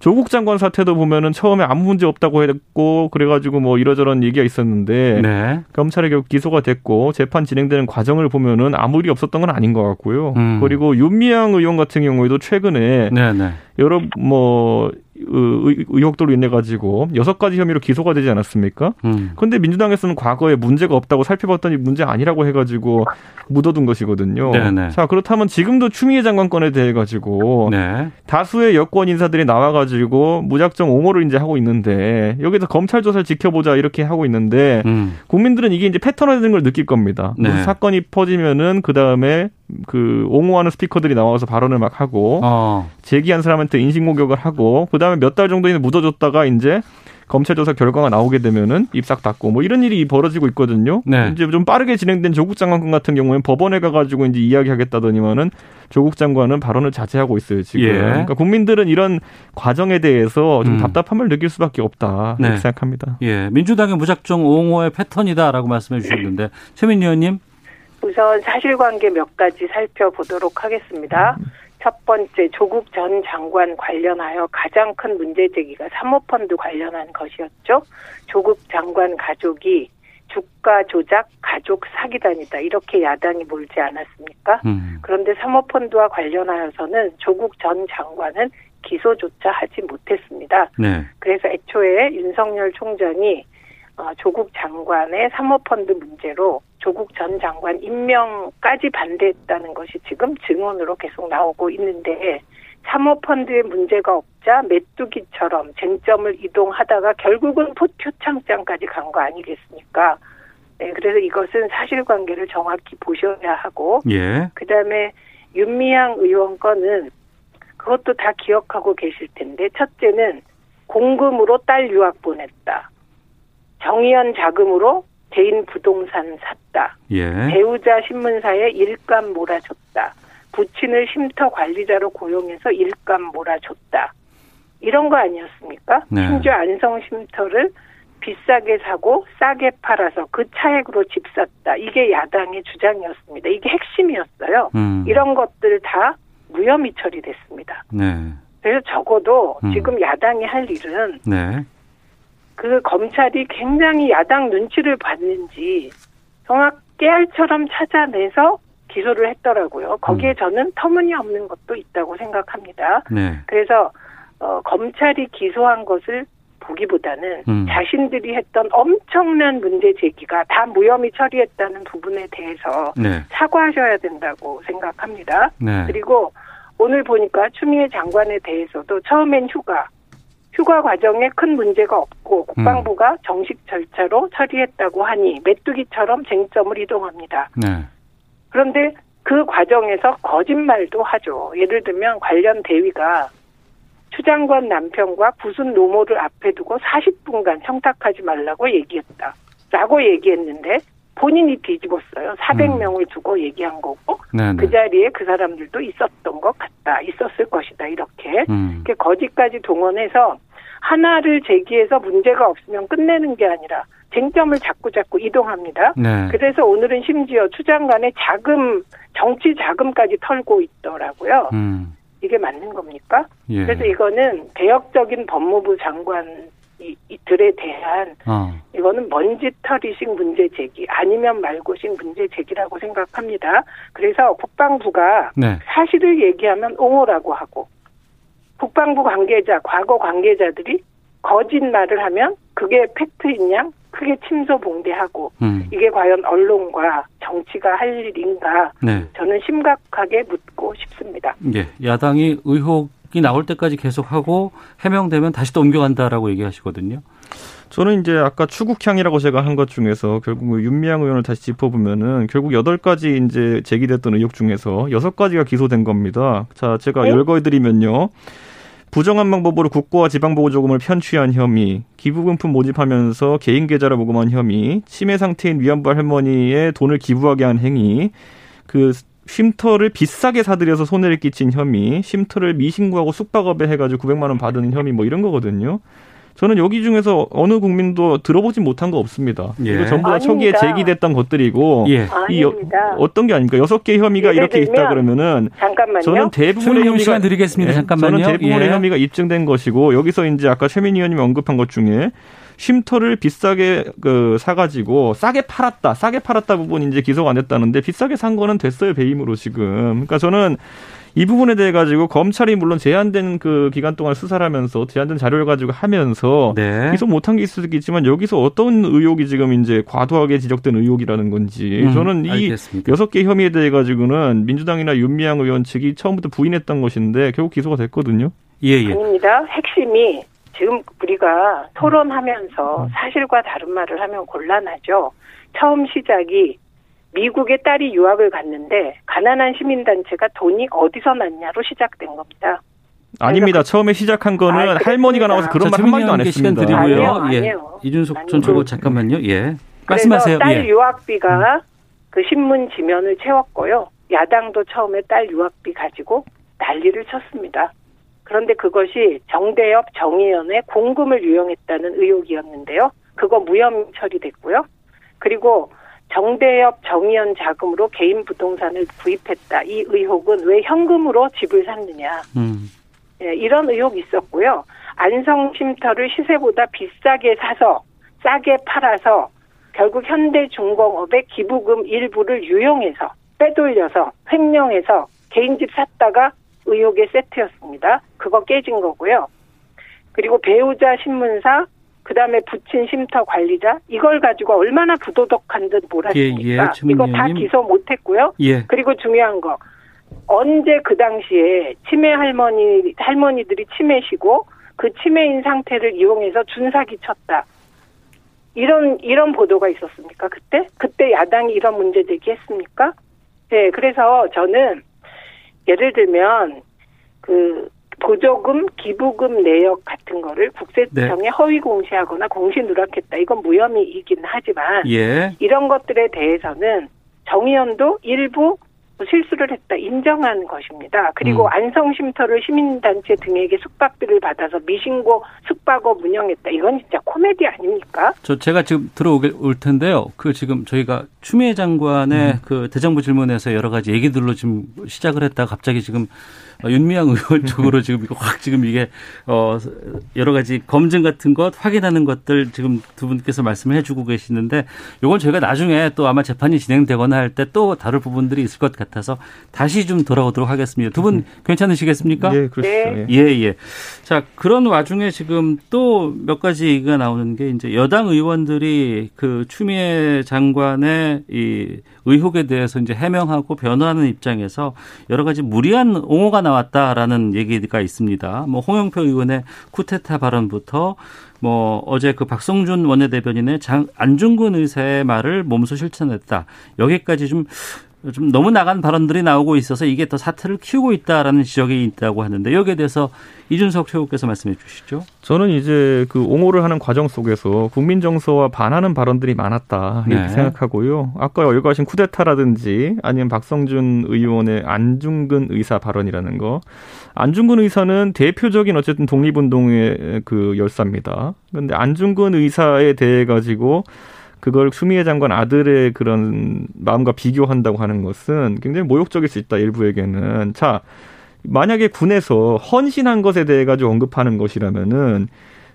S9: 조국 장관 사태도 보면은 처음에 아무 문제 없다고 했고 그래가지고 뭐 이러저런 얘기가 있었는데
S1: 네.
S9: 검찰에 결국 기소가 됐고 재판 진행되는 과정을 보면은 아무 일이 없었던 건 아닌 것 같고요.
S1: 음.
S9: 그리고 윤미향 의원 같은 경우에도 최근에
S1: 네, 네.
S9: 여러 뭐 의- 의혹들로 인해 가지고 여섯 가지 혐의로 기소가 되지 않았습니까?
S1: 음.
S9: 근데 민주당에서는 과거에 문제가 없다고 살펴봤더니 문제 아니라고 해가지고 묻어둔 것이거든요.
S1: 네네.
S9: 자 그렇다면 지금도 추미애 장관 건에 대해 가지고
S1: 네.
S9: 다수의 여권 인사들이 나와가지고 무작정 옹호를 이제 하고 있는데 여기서 검찰 조사를 지켜보자 이렇게 하고 있는데
S1: 음.
S9: 국민들은 이게 이제 패턴화되는 걸 느낄 겁니다.
S1: 네.
S9: 사건이 퍼지면은 그 다음에 그 옹호하는 스피커들이 나와서 발언을 막 하고
S1: 어.
S9: 제기한 사람한테 인신 공격을 하고 그 다음에 몇 달 정도 있는 묻어줬다가 이제 검찰 조사 결과가 나오게 되면은 입싹 닫고 뭐 이런 일이 벌어지고 있거든요.
S1: 네.
S9: 이제 좀 빠르게 진행된 조국 장관 건 같은 경우에는 법원에 가가지고 이제 이야기하겠다더니만은 조국 장관은 발언을 자제하고 있어요 지금.
S1: 예.
S9: 그러니까 국민들은 이런 과정에 대해서 좀
S1: 음.
S9: 답답함을 느낄 수밖에 없다
S1: 네.
S9: 이렇게 생각합니다.
S1: 예. 민주당의 무작정 옹호의 패턴이다라고 말씀해 주셨는데 최민희 의원님.
S5: 우선 사실관계 몇 가지 살펴보도록 하겠습니다. 첫 번째 조국 전 장관 관련하여 가장 큰 문제 제기가 사모펀드 관련한 것이었죠. 조국 장관 가족이 주가 조작 가족 사기단이다 이렇게 야당이 몰지 않았습니까?
S1: 음.
S5: 그런데 사모펀드와 관련하여서는 조국 전 장관은 기소조차 하지 못했습니다.
S1: 네.
S5: 그래서 애초에 윤석열 총장이 어, 조국 장관의 사모펀드 문제로 조국 전 장관 임명까지 반대했다는 것이 지금 증언으로 계속 나오고 있는데 사모펀드에 문제가 없자 메뚜기처럼 쟁점을 이동하다가 결국은 포- 표창장까지 간 거 아니겠습니까? 네, 그래서 이것은 사실관계를 정확히 보셔야 하고
S1: 예.
S5: 그다음에 윤미향 의원 건은 그것도 다 기억하고 계실 텐데 첫째는 공금으로 딸 유학 보냈다. 정의연 자금으로 개인 부동산 샀다.
S1: 예.
S5: 배우자 신문사에 일감 몰아줬다. 부친을 쉼터 관리자로 고용해서 일감 몰아줬다. 이런 거 아니었습니까?
S1: 네.
S5: 심지어 안성 쉼터를 비싸게 사고 싸게 팔아서 그 차액으로 집 샀다. 이게 야당의 주장이었습니다. 이게 핵심이었어요.
S1: 음.
S5: 이런 것들 다 무혐의 처리됐습니다.
S1: 네.
S5: 그래서 적어도
S1: 음.
S5: 지금 야당이 할 일은
S1: 네.
S5: 그 검찰이 굉장히 야당 눈치를 봤는지 정확 깨알처럼 찾아내서 기소를 했더라고요. 거기에
S1: 음.
S5: 저는 터무니없는 것도 있다고 생각합니다.
S1: 네.
S5: 그래서 어, 검찰이 기소한 것을 보기보다는
S1: 음.
S5: 자신들이 했던 엄청난 문제 제기가 다 무혐의 처리했다는 부분에 대해서
S1: 네.
S5: 사과하셔야 된다고 생각합니다.
S1: 네.
S5: 그리고 오늘 보니까 추미애 장관에 대해서도 처음엔 휴가, 휴가 과정에 큰 문제가 없고 국방부가 정식 절차로 처리했다고 하니 메뚜기처럼 쟁점을 이동합니다.
S1: 네.
S5: 그런데 그 과정에서 거짓말도 하죠. 예를 들면 관련 대위가 추 장관 남편과 구순 노모를 앞에 두고 40분간 청탁하지 말라고 얘기했다. 라고 얘기했는데 본인이 뒤집었어요. 400명을 두고 얘기한 거고
S1: 네, 네.
S5: 그 자리에 그 사람들도 있었던 것 같다. 있었을 것이다. 이렇게
S1: 음.
S5: 이렇게 거짓까지 동원해서 하나를 제기해서 문제가 없으면 끝내는 게 아니라 쟁점을 자꾸 자꾸 이동합니다.
S1: 네.
S5: 그래서 오늘은 심지어 추 장관의 자금 정치 자금까지 털고 있더라고요.
S1: 음.
S5: 이게 맞는 겁니까?
S1: 예.
S5: 그래서 이거는 개혁적인 법무부 장관 이- 이들에 대한
S1: 어.
S5: 이거는 먼지털이식 문제 제기 아니면 말고식 문제 제기라고 생각합니다. 그래서 국방부가
S1: 네.
S5: 사실을 얘기하면 옹호라고 하고 국방부 관계자, 과거 관계자들이 거짓말을 하면 그게 팩트인 양 크게 침소봉대하고
S1: 음.
S5: 이게 과연 언론과 정치가 할 일인가
S1: 네.
S5: 저는 심각하게 묻고 싶습니다.
S1: 예. 야당이 의혹이 나올 때까지 계속하고 해명되면 다시 또 옮겨간다라고 얘기하시거든요.
S9: 저는 이제 아까 추국향이라고 제가 한 것 중에서 결국 윤미향 의원을 다시 짚어보면은 결국 여덟 가지 이제 제기됐던 의혹 중에서 여섯 가지가 기소된 겁니다. 자, 제가
S5: 네?
S9: 열거해드리면요. 부정한 방법으로 국고와 지방보조금을 편취한 혐의, 기부금품 모집하면서 개인 계좌를 모금한 혐의, 치매 상태인 위안부 할머니의 돈을 기부하게 한 행위, 그 쉼터를 비싸게 사들여서 손해를 끼친 혐의, 쉼터를 미신고하고 숙박업에 해가지고 900만 원 받은 혐의 뭐 이런 거거든요. 저는 여기 중에서 어느 국민도 들어보지 못한 거 없습니다.
S1: 예.
S9: 이거 전부 다 초기에
S5: 아닙니다.
S9: 제기됐던 것들이고
S1: 예.
S9: 이 여-. 어떤 게 아닙니까? 여섯 개 혐의가 이렇게 있다 그러면은
S5: 잠깐만요.
S9: 저는 대부분의 혐의가
S1: 시간 드리겠습니다.
S9: 예,
S1: 잠깐만요.
S9: 저는 대부분의
S1: 예.
S9: 혐의가 입증된 것이고 여기서 이제 아까 최민희 의원님이 언급한 것 중에 쉼터를 비싸게 그 사가지고 싸게 팔았다, 싸게 팔았다 부분 이제 기소가 안 됐다는데 비싸게 산 거는 됐어요 배임으로 지금. 그러니까 저는 이 부분에 대해 가지고 검찰이 물론 제한된 그 기간 동안 수사를 하면서 제한된 자료를 가지고 하면서
S1: 네.
S9: 기소 못한 게 있을 수 있겠지만 여기서 어떤 의혹이 지금 이제 과도하게 지적된 의혹이라는 건지
S1: 음,
S9: 저는 이. 여섯 개 혐의에 대해 가지고는 민주당이나 윤미향 의원 측이 처음부터 부인했던 것인데 결국 기소가 됐거든요.
S1: 예, 예.
S5: 아닙니다. 핵심이 지금 우리가 토론하면서 사실과 다른 말을 하면 곤란하죠. 처음 시작이 미국에 딸이 유학을 갔는데 가난한 시민단체가 돈이 어디서 났냐로 시작된 겁니다.
S9: 아닙니다. 처음에 시작한 거는
S5: 아.
S9: 할머니가 나와서 그런
S1: 자,
S9: 말 한마디도 안
S1: 최민희 시간
S9: 했습니다.
S1: 드리고요.
S5: 아니에요,
S1: 예.
S5: 아니에요.
S1: 이준석 전. 최고 잠깐만요. 예. 말씀하세요.
S5: 딸
S1: 예.
S5: 유학비가 그 신문 지면을 채웠고요. 야당도 처음에 딸 유학비 가지고 난리를 쳤습니다. 그런데 그것이 정대협 정의연의 공금을 유용했다는 의혹이었는데요. 그거 무혐의 처리됐고요. 그리고 정대협 정의연 자금으로 개인 부동산을 구입했다. 이 의혹은 왜 현금으로 집을 샀느냐.
S1: 음.
S5: 예, 이런 의혹이 있었고요. 안성 쉼터를 시세보다 비싸게 사서 싸게 팔아서 결국 현대중공업의 기부금 일부를 유용해서 빼돌려서 횡령해서 개인집 샀다가 의혹의 세트였습니다. 그거 깨진 거고요. 그리고 배우자 신문사 그 다음에 부친 쉼터 관리자 이걸 가지고 얼마나 부도덕한 듯 몰았습니까?
S1: 예, 예,
S5: 이거 다. 기소 못했고요.
S1: 예.
S5: 그리고 중요한 거 언제 그 당시에 치매 할머니 할머니들이 치매시고 그 치매인 상태를 이용해서 준사기 쳤다. 이런 이런 보도가 있었습니까? 그때 그때 야당이 이런 문제 제기했습니까? 네, 그래서 저는 예를 들면 그 보조금, 기부금 내역 같은 거를 국세청에
S1: 네.
S5: 허위 공시하거나 공시 누락했다. 이건 무혐의이긴 하지만
S1: 예.
S5: 이런 것들에 대해서는 정의연도 일부 실수를 했다 인정한 것입니다. 그리고
S1: 음.
S5: 안성쉼터를 시민단체 등에게 숙박비를 받아서 미신고 숙박업 운영했다. 이건 진짜 코미디 아닙니까?
S1: 저 제가 지금 들어올 텐데요. 그 지금 저희가 추미애 장관의 그 대정부 질문에서 여러 가지 얘기들로 지금 시작을 했다가 갑자기 지금 어, 윤미향 의원 [laughs] 쪽으로 지금 이거 확 지금 이게 어 여러 가지 검증 같은 것 확인하는 것들 지금 두 분께서 말씀을 해주고 계시는데 이건 저희가 나중에 또 아마 재판이 진행되거나 할 때 또 다룰 부분들이 있을 것 같아서 다시 좀 돌아오도록 하겠습니다. 두 분 괜찮으시겠습니까?
S9: 예, 그렇죠.
S1: 예, 예. 자, 그런 와중에 지금 또 몇 가지 얘기가 나오는 게 이제 여당 의원들이 그 추미애 장관의 이 의혹에 대해서 이제 해명하고 변호하는 입장에서 여러 가지 무리한 옹호가 나왔다라는 얘기가 있습니다. 뭐 홍영표 의원의 쿠데타 발언부터 뭐 어제 그 박성준 원내대변인의 장 안중근 의사의 말을 몸소 실천했다. 여기까지 좀 좀 너무 나간 발언들이 나오고 있어서 이게 더 사태를 키우고 있다라는 지적이 있다고 하는데 여기에 대해서 이준석 최고께서 말씀해 주시죠.
S9: 저는 이제 그 옹호를 하는 과정 속에서 국민 정서와 반하는 발언들이 많았다 이렇게
S1: 네.
S9: 생각하고요. 아까 열거하신 쿠데타라든지 아니면 박성준 의원의 안중근 의사 발언이라는 거. 안중근 의사는 대표적인 어쨌든 독립운동의 그 열사입니다. 그런데 안중근 의사에 대해 가지고 그걸 추미애 장관 아들의 그런 마음과 비교한다고 하는 것은 굉장히 모욕적일 수 있다 일부에게는 자 만약에 군에서 헌신한 것에 대해 가지고 언급하는 것이라면은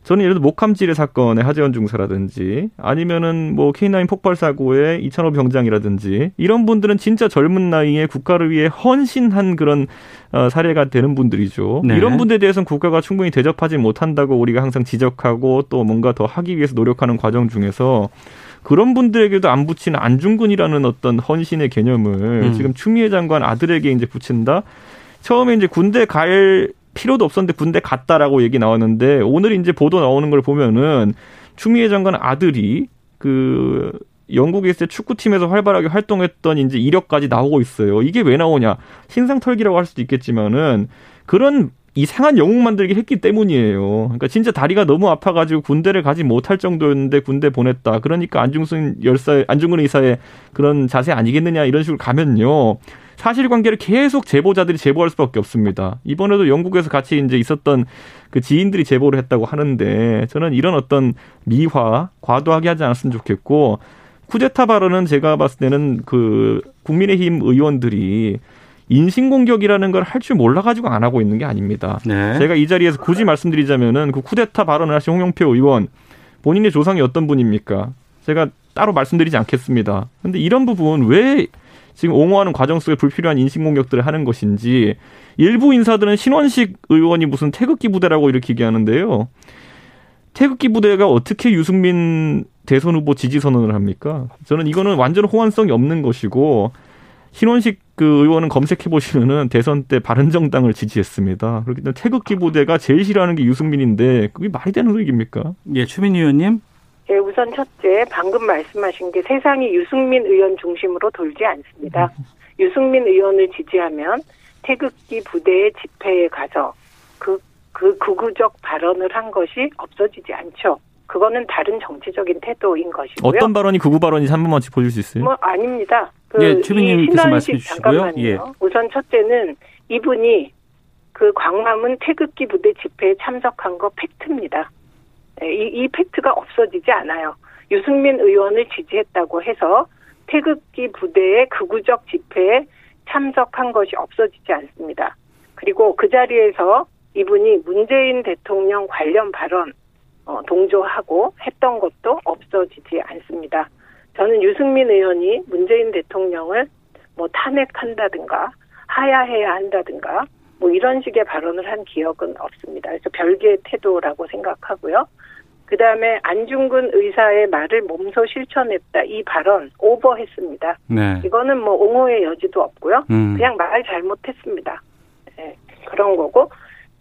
S9: 저는 예를 들어 목함지뢰 사건의 하재원 중사라든지 아니면은 뭐 K9 폭발 사고의 이찬호 병장이라든지 이런 분들은 진짜 젊은 나이에 국가를 위해 헌신한 그런 어, 사례가 되는 분들이죠.
S1: 네.
S9: 이런 분들에 대해서는 국가가 충분히 대접하지 못한다고 우리가 항상 지적하고 또 뭔가 더 하기 위해서 노력하는 과정 중에서 그런 분들에게도 안 붙이는 안중근이라는 어떤 헌신의 개념을
S1: 음.
S9: 지금 추미애 장관 아들에게 이제 붙인다. 처음에 이제 군대 갈 필요도 없었는데 군대 갔다라고 얘기 나왔는데 오늘 이제 보도 나오는 걸 보면은 추미애 장관 아들이 그 영국에 있을 때 축구팀에서 활발하게 활동했던 이제 이력까지 나오고 있어요. 이게 왜 나오냐? 신상 털기라고 할 수도 있겠지만은 그런 이상한 영웅 만들기 했기 때문이에요. 그러니까 진짜 다리가 너무 아파가지고 군대를 가지 못할 정도였는데 군대 보냈다. 그러니까 안중근 열사, 안중근 의사의 그런 자세 아니겠느냐 이런 식으로 가면요. 사실관계를 계속 제보자들이 제보할 수밖에 없습니다. 이번에도 영국에서 같이 이제 있었던 그 지인들이 제보를 했다고 하는데 저는 이런 어떤 미화 과도하게 하지 않았으면 좋겠고 쿠데타 발언은 제가 봤을 때는 그 국민의힘 의원들이 인신공격이라는 걸 할 줄 몰라가지고 안 하고 있는 게 아닙니다.
S1: 네.
S9: 제가 이 자리에서 굳이 말씀드리자면은 그 쿠데타 발언을 하신 홍영표 의원 본인의 조상이 어떤 분입니까? 제가 따로 말씀드리지 않겠습니다. 근데 이런 부분 왜 지금 옹호하는 과정 속에 불필요한 인신공격들을 하는 것인지 일부 인사들은 신원식 의원이 무슨 태극기 부대라고 이렇게 얘기하는데요. 태극기 부대가 어떻게 유승민 대선 후보 지지 선언을 합니까? 저는 이거는 완전 호환성이 없는 것이고 신원식 그 의원은 검색해 보시면은 대선 때 바른정당을 지지했습니다. 그렇기 때문에 태극기 부대가 제일 싫어하는 게 유승민인데 그게 말이 되는 얘기입니까?
S1: 예, 추민 의원님.
S5: 예, 우선 첫째, 방금 말씀하신 게 세상이 유승민 의원 중심으로 돌지 않습니다. 유승민 의원을 지지하면 태극기 부대의 집회에 가서 그, 그 극우적 발언을 한 것이 없어지지 않죠. 그거는 다른 정치적인 태도인 것이고요.
S9: 어떤 발언이 극우 발언인지 한 번만 짚어줄 수 있어요?
S5: 뭐 아닙니다. 그
S1: 예, 최민희님께서 말씀해 주시고요. 예.
S5: 우선 첫째는 이분이 그 광화문 태극기 부대 집회에 참석한 거 팩트입니다. 네, 이, 이 팩트가 없어지지 않아요. 유승민 의원을 지지했다고 해서 태극기 부대의 극우적 집회에 참석한 것이 없어지지 않습니다. 그리고 그 자리에서 이분이 문재인 대통령 관련 발언 어, 동조하고 했던 것도 없어지지 않습니다. 저는 유승민 의원이 문재인 대통령을 뭐 탄핵한다든가 하야해야 한다든가 뭐 이런 식의 발언을 한 기억은 없습니다. 그래서 별개의 태도라고 생각하고요. 그 다음에 안중근 의사의 말을 몸소 실천했다. 이 발언 오버했습니다.
S1: 네.
S5: 이거는 뭐 옹호의 여지도 없고요.
S1: 음.
S5: 그냥 말 잘못했습니다. 네, 그런 거고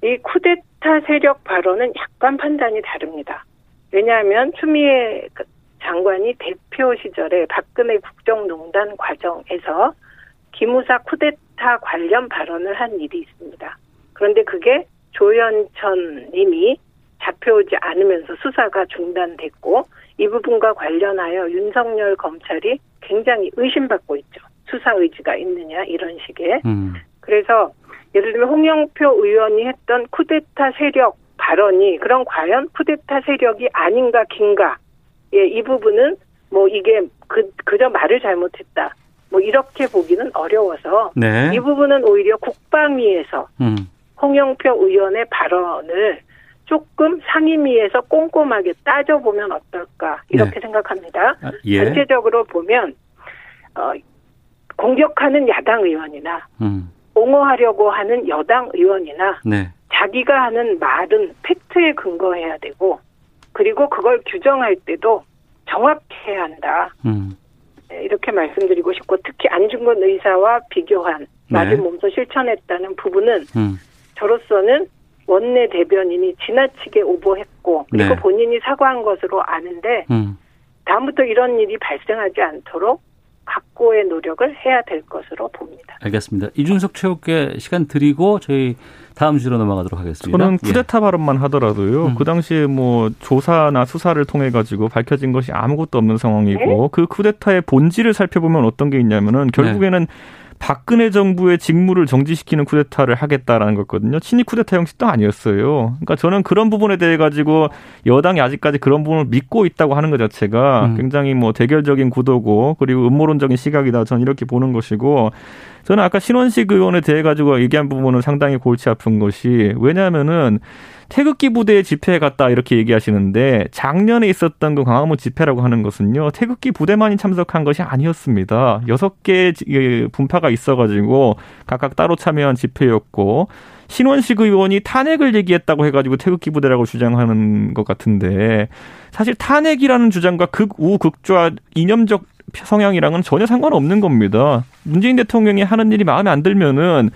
S5: 이 쿠데타 세력 발언은 약간 판단이 다릅니다. 왜냐하면 추미애 그 장관이 대표 시절에 박근혜 국정농단 과정에서 기무사 쿠데타 관련 발언을 한 일이 있습니다. 그런데 그게 조현천 님이 잡혀오지 않으면서 수사가 중단됐고 이 부분과 관련하여 윤석열 검찰이 굉장히 의심받고 있죠. 수사 의지가 있느냐 이런 식의.
S1: 음.
S5: 그래서 예를 들면 홍영표 의원이 했던 쿠데타 세력 발언이 그럼 과연 쿠데타 세력이 아닌가 긴가? 예, 이 부분은 뭐 이게 그 그저 말을 잘못했다. 뭐 이렇게 보기는 어려워서
S1: 네.
S5: 이 부분은 오히려 국방위에서
S1: 음.
S5: 홍영표 의원의 발언을 조금 상임위에서 꼼꼼하게 따져보면 어떨까 이렇게 생각합니다.
S1: 아, 예.
S5: 전체적으로 보면 어, 공격하는 야당 의원이나
S1: 음.
S5: 옹호하려고 하는 여당 의원이나
S1: 네.
S5: 자기가 하는 말은 팩트에 근거해야 되고 그리고 그걸 규정할 때도 정확해야 한다.
S1: 음.
S5: 네, 이렇게 말씀드리고 싶고 특히 안중근 의사와 비교한 말을
S1: 네.
S5: 몸소 실천했다는 부분은
S1: 음.
S5: 저로서는 원내 대변인이 지나치게 오버했고 그리고
S1: 네.
S5: 본인이 사과한 것으로 아는데
S1: 음.
S5: 다음부터 이런 일이 발생하지 않도록 각고의 노력을 해야 될 것으로 봅니다.
S1: 알겠습니다. 이준석 최욱께 시간 드리고 저희 다음 주로 넘어가도록 하겠습니다.
S9: 저는
S1: 예.
S9: 쿠데타 발언만 하더라도요.
S1: 음.
S9: 그 당시에 뭐 조사나 수사를 통해 가지고 밝혀진 것이 아무것도 없는 상황이고 그 쿠데타의 본질을 살펴보면 어떤 게 있냐면은 결국에는 박근혜 정부의 직무를 정지시키는 쿠데타를 하겠다라는 거거든요. 친위 쿠데타 형식도 아니었어요. 그러니까 저는 그런 부분에 대해 가지고 여당이 아직까지 그런 부분을 믿고 있다고 하는 것 자체가
S1: 음.
S9: 굉장히 뭐 대결적인 구도고 그리고 음모론적인 시각이다. 저는 이렇게 보는 것이고 저는 아까 신원식 의원에 대해 가지고 얘기한 부분은 상당히 골치 아픈 것이 왜냐하면은 태극기 부대에 집회에 갔다 이렇게 얘기하시는데 작년에 있었던 그 광화문 집회라고 하는 것은요 태극기 부대만이 참석한 것이 아니었습니다. 여섯 개 분파가 있어가지고 각각 따로 참여한 집회였고 신원식 의원이 탄핵을 얘기했다고 해가지고 태극기 부대라고 주장하는 것 같은데 사실 탄핵이라는 주장과 극우 극좌 이념적 성향이랑은 전혀 상관없는 겁니다. 문재인 대통령이 하는 일이 마음에 안 들면은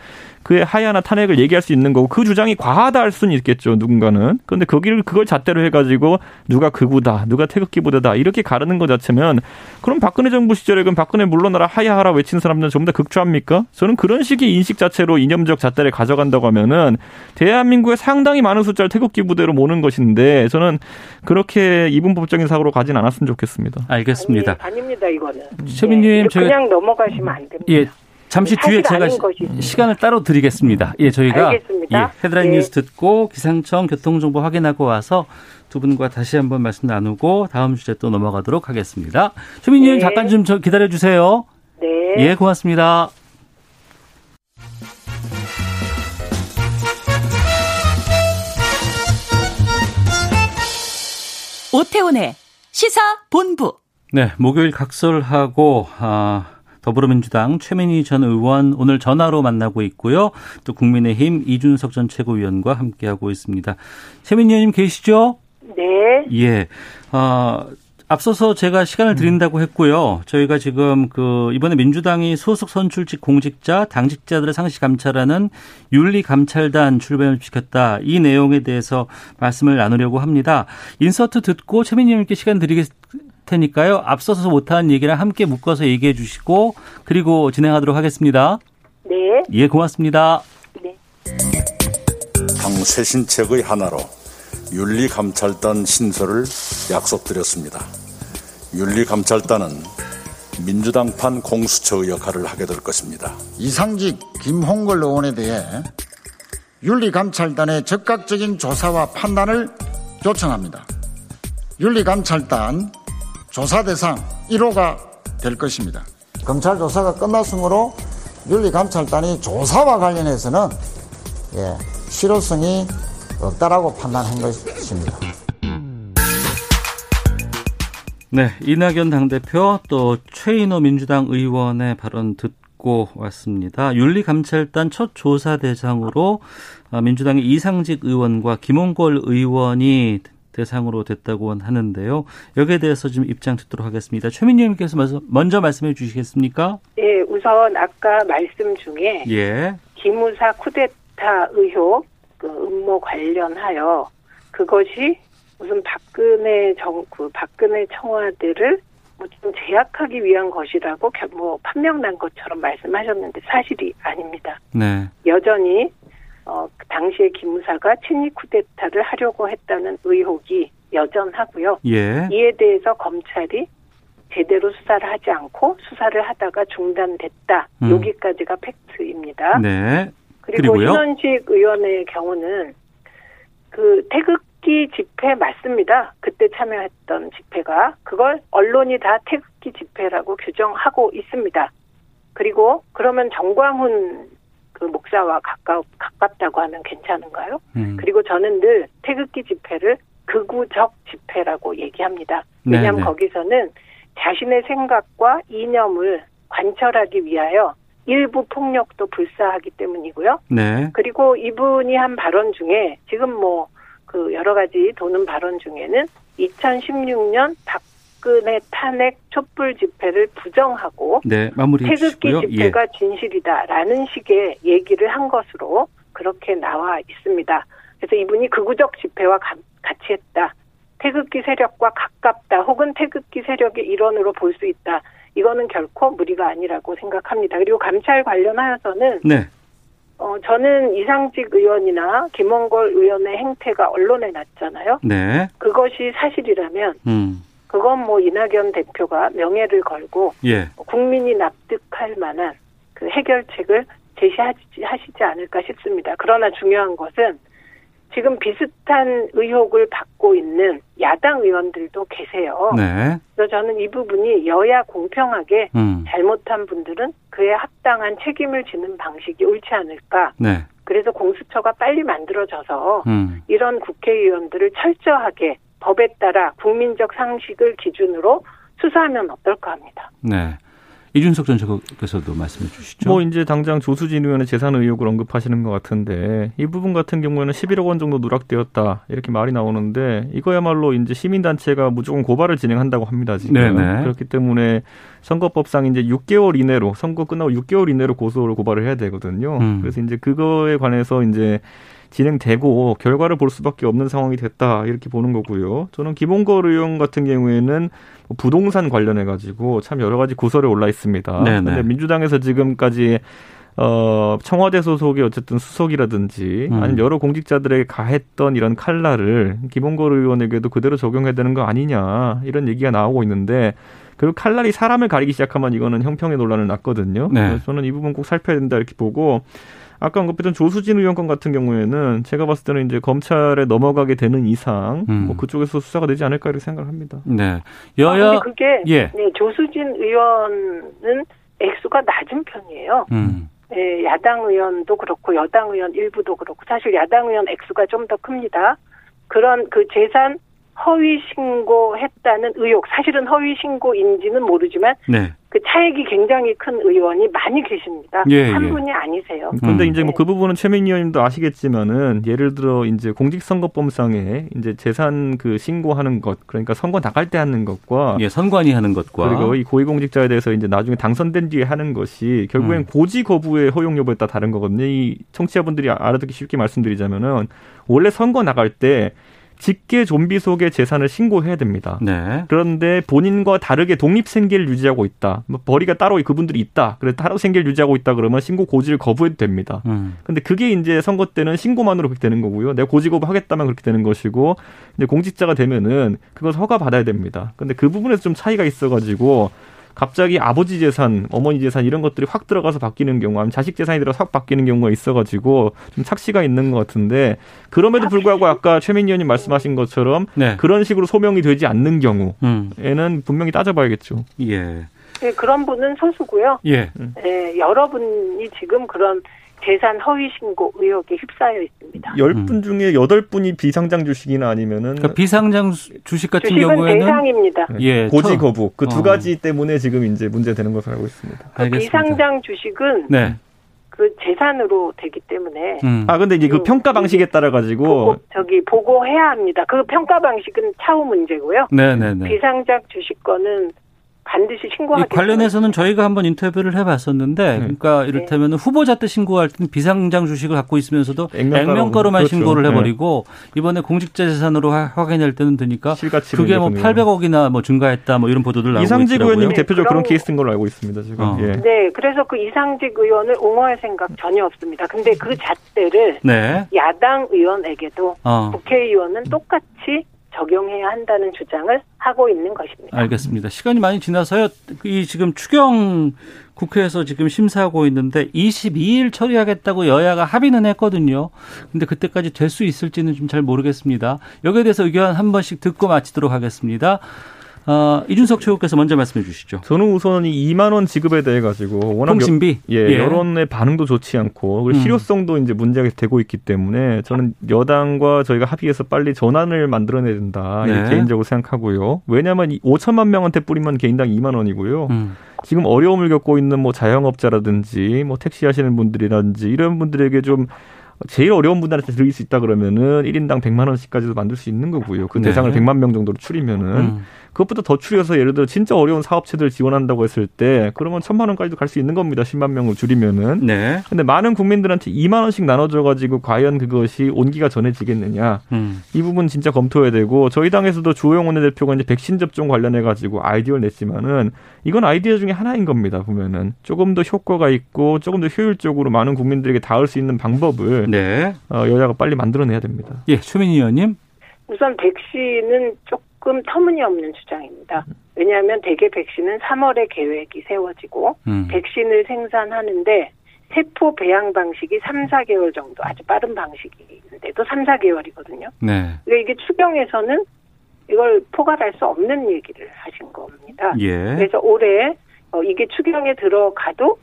S9: 그의 하야나 탄핵을 얘기할 수 있는 거고 그 주장이 과하다 할 수는 있겠죠 누군가는 그런데 거기를 그걸 잣대로 해가지고 누가 극우다 누가 태극기 부대다 이렇게 가르는 것 자체면 그럼 박근혜 정부 시절에 그럼 박근혜 물러나라 하야하라 외친 사람들은 전부 다 극좌입니까? 저는 그런 식의 인식 자체로 이념적 잣대를 가져간다고 하면은 대한민국의 상당히 많은 숫자를 태극기 부대로 모는 것인데 저는 그렇게 이분법적인 사고로 가진 않았으면 좋겠습니다.
S1: 알겠습니다.
S5: 아니, 아닙니다 이거는.
S1: 최민님
S5: 네,
S1: 저희
S5: 그냥 넘어가시면 안 됩니다.
S1: 예. 잠시 뒤에 제가 시-. 시간을 따로 드리겠습니다. 예, 저희가
S5: 알겠습니다.
S1: 예, 헤드라인
S5: 예.
S1: 뉴스 듣고 기상청 교통정보 확인하고 와서 두 분과 다시 한번 말씀 나누고 다음 주제 또 넘어가도록 하겠습니다. 최민님
S5: 네.
S1: 잠깐 좀저 기다려 주세요.
S5: 네.
S1: 예, 고맙습니다.
S10: 오태훈의 시사 본부.
S1: 네, 목요일 각설하고 아, 더불어민주당 최민희 전 의원 오늘 전화로 만나고 있고요. 또 국민의힘 이준석 전 최고위원과 함께하고 있습니다. 최민희 의원님 계시죠?
S5: 네.
S1: 예. 어, 앞서서 제가 시간을 드린다고 했고요. 저희가 지금 그 이번에 민주당이 소속 선출직 공직자, 당직자들의 상시 감찰하는 윤리 감찰단 출범을 시켰다. 이 내용에 대해서 말씀을 나누려고 합니다. 인서트 듣고 최민희 의원님께 시간 드리겠 테니까요. 앞서서 못한 얘기랑 함께 묶어서 얘기해 주시고 그리고 진행하도록 하겠습니다.
S5: 네.
S1: 예, 고맙습니다.
S11: 당 쇄신책의 하나로 윤리감찰단 신설을 약속드렸습니다. 윤리감찰단은 민주당판 공수처의 역할을 하게 될 것입니다.
S12: 이상직 김홍걸 의원에 대해 윤리감찰단의 적극적인 조사와 판단을 요청합니다. 윤리감찰단 조사 대상 1호가 될 것입니다. 검찰 조사가 끝났으므로 윤리감찰단이 조사와 관련해서는 예, 실효성이 없다라고 판단한 것입니다.
S1: 네, 이낙연 당대표 또 최인호 민주당 의원의 발언 듣고 왔습니다. 윤리감찰단 첫 조사 대상으로 아, 민주당의 이상직 의원과 김홍걸 의원이 대상으로 됐다고 하는데요. 여기에 대해서 좀 입장 듣도록 하겠습니다. 최민희 의원께서 먼저, 말씀해 주시겠습니까?
S5: 예, 우선 아까 말씀 중에
S1: 예.
S5: 기무사 쿠데타 의혹 그 음모 관련하여 그것이 무슨 박근혜 정부, 박근혜 청와대를 뭐좀 제약하기 위한 것이라고 겨- 뭐 판명 난 것처럼 말씀하셨는데 사실이 아닙니다.
S1: 네.
S5: 여전히 어, 그 당시에 기무사가 친위 쿠데타를 하려고 했다는 의혹이 여전하고요.
S1: 예.
S5: 이에 대해서 검찰이 제대로 수사를 하지 않고 수사를 하다가 중단됐다.
S1: 음.
S5: 여기까지가 팩트입니다.
S1: 네.
S5: 그리고
S1: 그리고요?
S5: 의원의 경우는 그 태극기 집회 맞습니다. 그때 참여했던 집회가 그걸 언론이 다 태극기 집회라고 규정하고 있습니다. 그리고 그러면 정광훈 그 목사와 가까 가깝다고 하면 괜찮은가요?
S1: 음.
S5: 그리고 저는 늘 태극기 집회를 극우적 집회라고 얘기합니다.
S1: 네,
S5: 왜냐하면
S1: 네.
S5: 거기서는 자신의 생각과 이념을 관철하기 위하여 일부 폭력도 불사하기 때문이고요.
S1: 네.
S5: 그리고 이분이 한 발언 중에 지금 뭐 그 여러 가지 도는 발언 중에는 2016년 박 근혜 탄핵 촛불 집회를 부정하고
S1: 네,
S5: 태극기
S1: 주시고요. 예.
S5: 집회가 진실이다라는 식의 얘기를 한 것으로 그렇게 나와 있습니다. 그래서 이분이 극우적 집회와 가- 같이 했다. 태극기 세력과 가깝다. 혹은 태극기 세력의 일원으로 볼 수 있다. 이거는 결코 무리가 아니라고 생각합니다. 그리고 감찰 관련하여서는
S1: 네.
S5: 어, 저는 이상직 의원이나 김원걸 의원의 행태가 언론에 났잖아요.
S1: 네.
S5: 그것이 사실이라면
S1: 음.
S5: 그건 뭐 이낙연 대표가 명예를 걸고
S1: 예.
S5: 국민이 납득할 만한 그 해결책을 제시하지 하시지 않을까 싶습니다. 그러나 중요한 것은 지금 비슷한 의혹을 받고 있는 야당 의원들도 계세요.
S1: 네.
S5: 그래서 저는 이 부분이 여야 공평하게
S1: 음.
S5: 잘못한 분들은 그에 합당한 책임을 지는 방식이 옳지 않을까.
S1: 네.
S5: 그래서 공수처가 빨리 만들어져서
S1: 음.
S5: 이런 국회의원들을 철저하게 법에 따라 국민적 상식을 기준으로 수사하면 어떨까 합니다.
S1: 네. 이준석 전 최고께서도 말씀해 주시죠.
S9: 뭐 이제 당장 조수진 의원의 재산 의혹을 언급하시는 것 같은데 이 부분 같은 경우에는 11억 원 정도 누락되었다 이렇게 말이 나오는데 이거야말로 이제 시민단체가 무조건 고발을 진행한다고 합니다 지금
S1: 네네.
S9: 그렇기 때문에 선거법상 이제 6개월 이내로 선거 끝나고 6개월 이내로 고소를 고발을 해야 되거든요.
S1: 음.
S9: 그래서 이제 그거에 관해서 이제 진행되고 결과를 볼 수밖에 없는 상황이 됐다 이렇게 보는 거고요. 저는 김홍걸 의원 같은 경우에는 뭐 부동산 관련해 가지고 참 여러 가지 고소를 올라 있습니다.
S1: 네네.
S9: 근데 민주당에서 지금까지 어, 청와대 소속의 어쨌든 수석이라든지
S1: 음.
S9: 아니면 여러 공직자들에게 가했던 이런 칼날을 김홍걸 의원에게도 그대로 적용해야 되는 거 아니냐 이런 얘기가 나오고 있는데 그리고 칼날이 사람을 가리기 시작하면 이거는 형평의 논란을 낳거든요.
S1: 네.
S9: 그래서 저는 이 부분 꼭 살펴야 된다 이렇게 보고 아까 언급했던 조수진 의원 건 같은 경우에는 제가 봤을 때는 이제 검찰에 넘어가게 되는 이상
S1: 음.
S9: 뭐 그쪽에서 수사가 되지 않을까 이렇게 생각을 합니다.
S1: 네.
S5: 아,
S1: 여야
S5: 근데 그게
S1: 예.
S5: 네, 조수진 의원은 액수가 낮은 편이에요.
S1: 음.
S5: 네, 야당 의원도 그렇고 여당 의원 일부도 그렇고 사실 야당 의원 액수가 좀 더 큽니다. 그런 그 재산 허위 신고했다는 의혹, 사실은 허위 신고인지는 모르지만
S1: 네.
S5: 그 차액이 굉장히 큰 의원이 많이 계십니다.
S9: 예,
S5: 한
S9: 예.
S5: 분이 아니세요.
S9: 근데
S1: 음.
S9: 이제 뭐 그 부분은 최민희 의원님도 아시겠지만은 예를 들어 이제 공직선거법상에 이제 재산 그 신고하는 것 그러니까 선거 나갈 때 하는 것과
S1: 예, 선관위 하는 것과
S9: 그리고 이 고위공직자에 대해서 이제 나중에 당선된 뒤에 하는 것이 결국엔
S1: 음.
S9: 고지 거부의 허용 여부에 따라 다른 거거든요. 이 청취자분들이 알아듣기 쉽게 말씀드리자면은 원래 선거 나갈 때 직계 좀비 속의 재산을 신고해야 됩니다.
S1: 네.
S9: 그런데 본인과 다르게 독립 생계를 유지하고 있다. 뭐 벌이가 따로 그분들이 있다. 그래 따로 생계를 유지하고 있다 그러면 신고 고지를 거부해도 됩니다.
S1: 음.
S9: 근데 그게 이제 선거 때는 신고만으로 그렇게 되는 거고요. 내가 고지 거부하겠다면 그렇게 되는 것이고 이제 공직자가 되면은 그걸 허가 받아야 됩니다. 근데 그 부분에서 좀 차이가 있어 가지고 갑자기 아버지 재산, 어머니 재산 이런 것들이 확 들어가서 바뀌는 경우, 아니면 자식 재산이 들어서 확 바뀌는 경우가 있어가지고 좀 착시가 있는 것 같은데 그럼에도 불구하고 아까 최민희 의원님 말씀하신 것처럼
S1: 네.
S9: 그런 식으로 소명이 되지 않는 경우에는
S1: 음.
S9: 분명히 따져봐야겠죠.
S1: 예.
S5: 네, 그런 분은 소수고요.
S1: 예.
S5: 네, 여러분이 지금 그런 재산 허위 신고 의혹에 휩싸여 있습니다.
S9: 열
S1: 음.
S9: 분 중에 여덟 분이 비상장 주식이나 아니면은
S1: 그러니까 비상장 수- 주식 같은
S5: 주식은
S1: 경우에는
S5: 대상입니다.
S1: 예,
S9: 고지
S1: 처-
S9: 거부 그두
S1: 어.
S9: 가지 때문에 지금 이제 문제 되는 것으로 알고 있습니다.
S1: 알겠습니다.
S5: 비상장 주식은
S1: 네.
S5: 그 재산으로 되기 때문에
S1: 음.
S9: 아 근데 이제 그 평가 방식에 따라 가지고
S5: 보고, 저기 보고해야 합니다. 그 평가 방식은 차후 문제고요.
S1: 네, 네, 네.
S5: 비상장 주식권은 반드시
S1: 이
S5: 신고하게
S1: 관련해서는 저희가 한번 인터뷰를
S9: 네.
S1: 해봤었는데, 그러니까 이를테면 후보자 때 신고할 때는 비상장 주식을 갖고 있으면서도
S9: 액면가로.
S1: 액면가로만
S9: 그렇죠.
S1: 신고를
S9: 네.
S1: 해버리고 이번에 공직자 재산으로 하- 확인할 때는 되니까 그게 뭐
S9: 이제
S1: 800억이나 뭐 증가했다 뭐 이런 보도들 나오고
S9: 이상직
S1: 있더라고요.
S9: 의원님이 대표적으로 그런 케이스인 걸로 알고 있습니다 지금.
S1: 어.
S9: 예.
S5: 네, 그래서 그 이상직 의원을 옹호할 생각 전혀 없습니다. 근데 그 잣대를
S1: 네.
S5: 야당 의원에게도
S1: 어.
S5: 국회의원은 똑같이 적용해야 한다는 주장을 하고 있는 것입니다.
S1: 알겠습니다. 시간이 많이 지나서요. 이 지금 추경 국회에서 지금 심사하고 있는데 22일 처리하겠다고 여야가 합의는 했거든요. 근데 그때까지 될 수 있을지는 좀 잘 모르겠습니다. 여기에 대해서 의견 한 번씩 듣고 마치도록 하겠습니다. 어, 이준석 최고께서 먼저 말씀해 주시죠.
S9: 저는 우선 이 2만 원 지급에 대해 가지고 워낙
S1: 통신비?
S9: 여, 예,
S1: 예.
S9: 여론의 반응도 좋지 않고 그리고
S1: 음.
S9: 실효성도 이제 문제가 되고 있기 때문에 저는 여당과 저희가 합의해서 빨리 전환을 만들어내야 된다
S1: 네.
S9: 개인적으로 생각하고요. 왜냐하면 이 5천만 명한테 뿌리면 개인당 2만 원이고요.
S1: 음.
S9: 지금 어려움을 겪고 있는 뭐 자영업자라든지 뭐 택시 하시는 분들이라든지 이런 분들에게 좀 제일 어려운 분들한테 드릴 수 있다 그러면은 1인당 100만 원씩까지도 만들 수 있는 거고요. 그
S1: 네.
S9: 대상을 100만 명 정도로 줄이면은
S1: 음.
S9: 그것보다 더 줄여서 예를 들어 진짜 어려운 사업체들 지원한다고 했을 때 그러면 천만 원까지도 갈 수 있는 겁니다. 10만 명을 줄이면은.
S1: 네.
S9: 근데 많은 국민들한테 2만 원씩 나눠줘 가지고 과연 그것이 온기가 전해지겠느냐.
S1: 음.
S9: 이 부분 진짜 검토해야 되고 저희 당에서도 조영 원내대표가 이제 백신 접종 관련해 가지고 아이디어를 냈지만은 이건 아이디어 중에 하나인 겁니다. 보면은 조금 더 효과가 있고 조금 더 효율적으로 많은 국민들에게 닿을 수 있는 방법을
S1: 네.
S9: 어, 여야가 빨리 만들어내야 됩니다.
S1: 예, 최민희 의원님.
S5: 우선 백신은 조금 터무니없는 주장입니다. 왜냐하면 대개 백신은 3월에 계획이 세워지고
S1: 음.
S5: 백신을 생산하는데 세포 배양 방식이 3, 4개월 정도 아주 빠른 방식인데도 3, 4개월이거든요.
S1: 네.
S5: 그러니까 이게 추경에서는 이걸 포괄할 수 없는 얘기를 하신 겁니다.
S1: 예.
S5: 그래서 올해 어, 이게 추경에 들어가도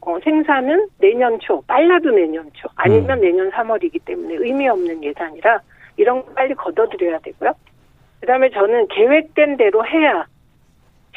S5: 어, 생산은 내년 초, 빨라도 내년 초, 아니면 내년 3월이기 때문에 의미 없는 예산이라 이런 거 빨리 걷어들여야 되고요. 그다음에 저는 계획된 대로 해야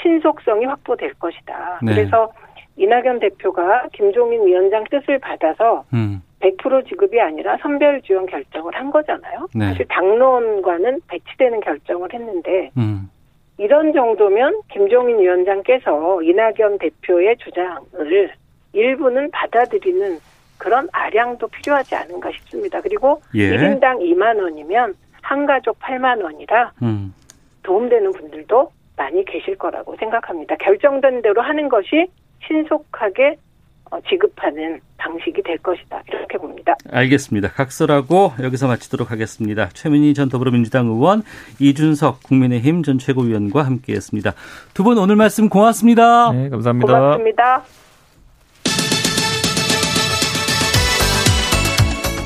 S5: 신속성이 확보될 것이다.
S1: 네.
S5: 그래서 이낙연 대표가 김종인 위원장 뜻을 받아서
S1: 음.
S5: 100% 지급이 아니라 선별 지원 결정을 한 거잖아요.
S1: 네.
S5: 사실 당론과는 배치되는 결정을 했는데
S1: 음.
S5: 이런 정도면 김종인 위원장께서 이낙연 대표의 주장을 일부는 받아들이는 그런 아량도 필요하지 않은가 싶습니다. 그리고
S1: 예.
S5: 1인당 2만 원이면 한 가족 8만 원이라
S1: 음.
S5: 도움되는 분들도 많이 계실 거라고 생각합니다. 결정된 대로 하는 것이 신속하게 어, 지급하는 방식이 될 것이다. 이렇게 봅니다.
S1: 알겠습니다. 각설하고 여기서 마치도록 하겠습니다. 최민희 전 더불어민주당 의원, 이준석 국민의힘 전 최고위원과 함께했습니다. 두 분 오늘 말씀 고맙습니다.
S9: 네, 감사합니다.
S5: 고맙습니다.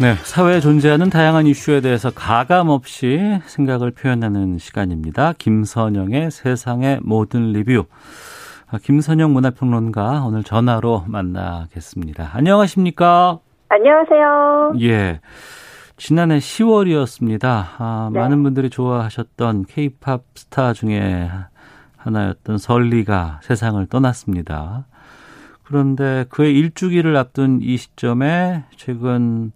S1: 네, 사회에 존재하는 다양한 이슈에 대해서 가감 없이 생각을 표현하는 시간입니다. 김선영의 세상의 모든 리뷰. 아, 김선영 문화평론가 오늘 전화로 만나겠습니다. 안녕하십니까?
S13: 안녕하세요.
S1: 예. 지난해 10월이었습니다. 아,
S13: 네.
S1: 많은 분들이 좋아하셨던 케이팝 스타 중에 하나였던 설리가 세상을 떠났습니다. 그런데 그의 일주기를 앞둔 이 시점에 최근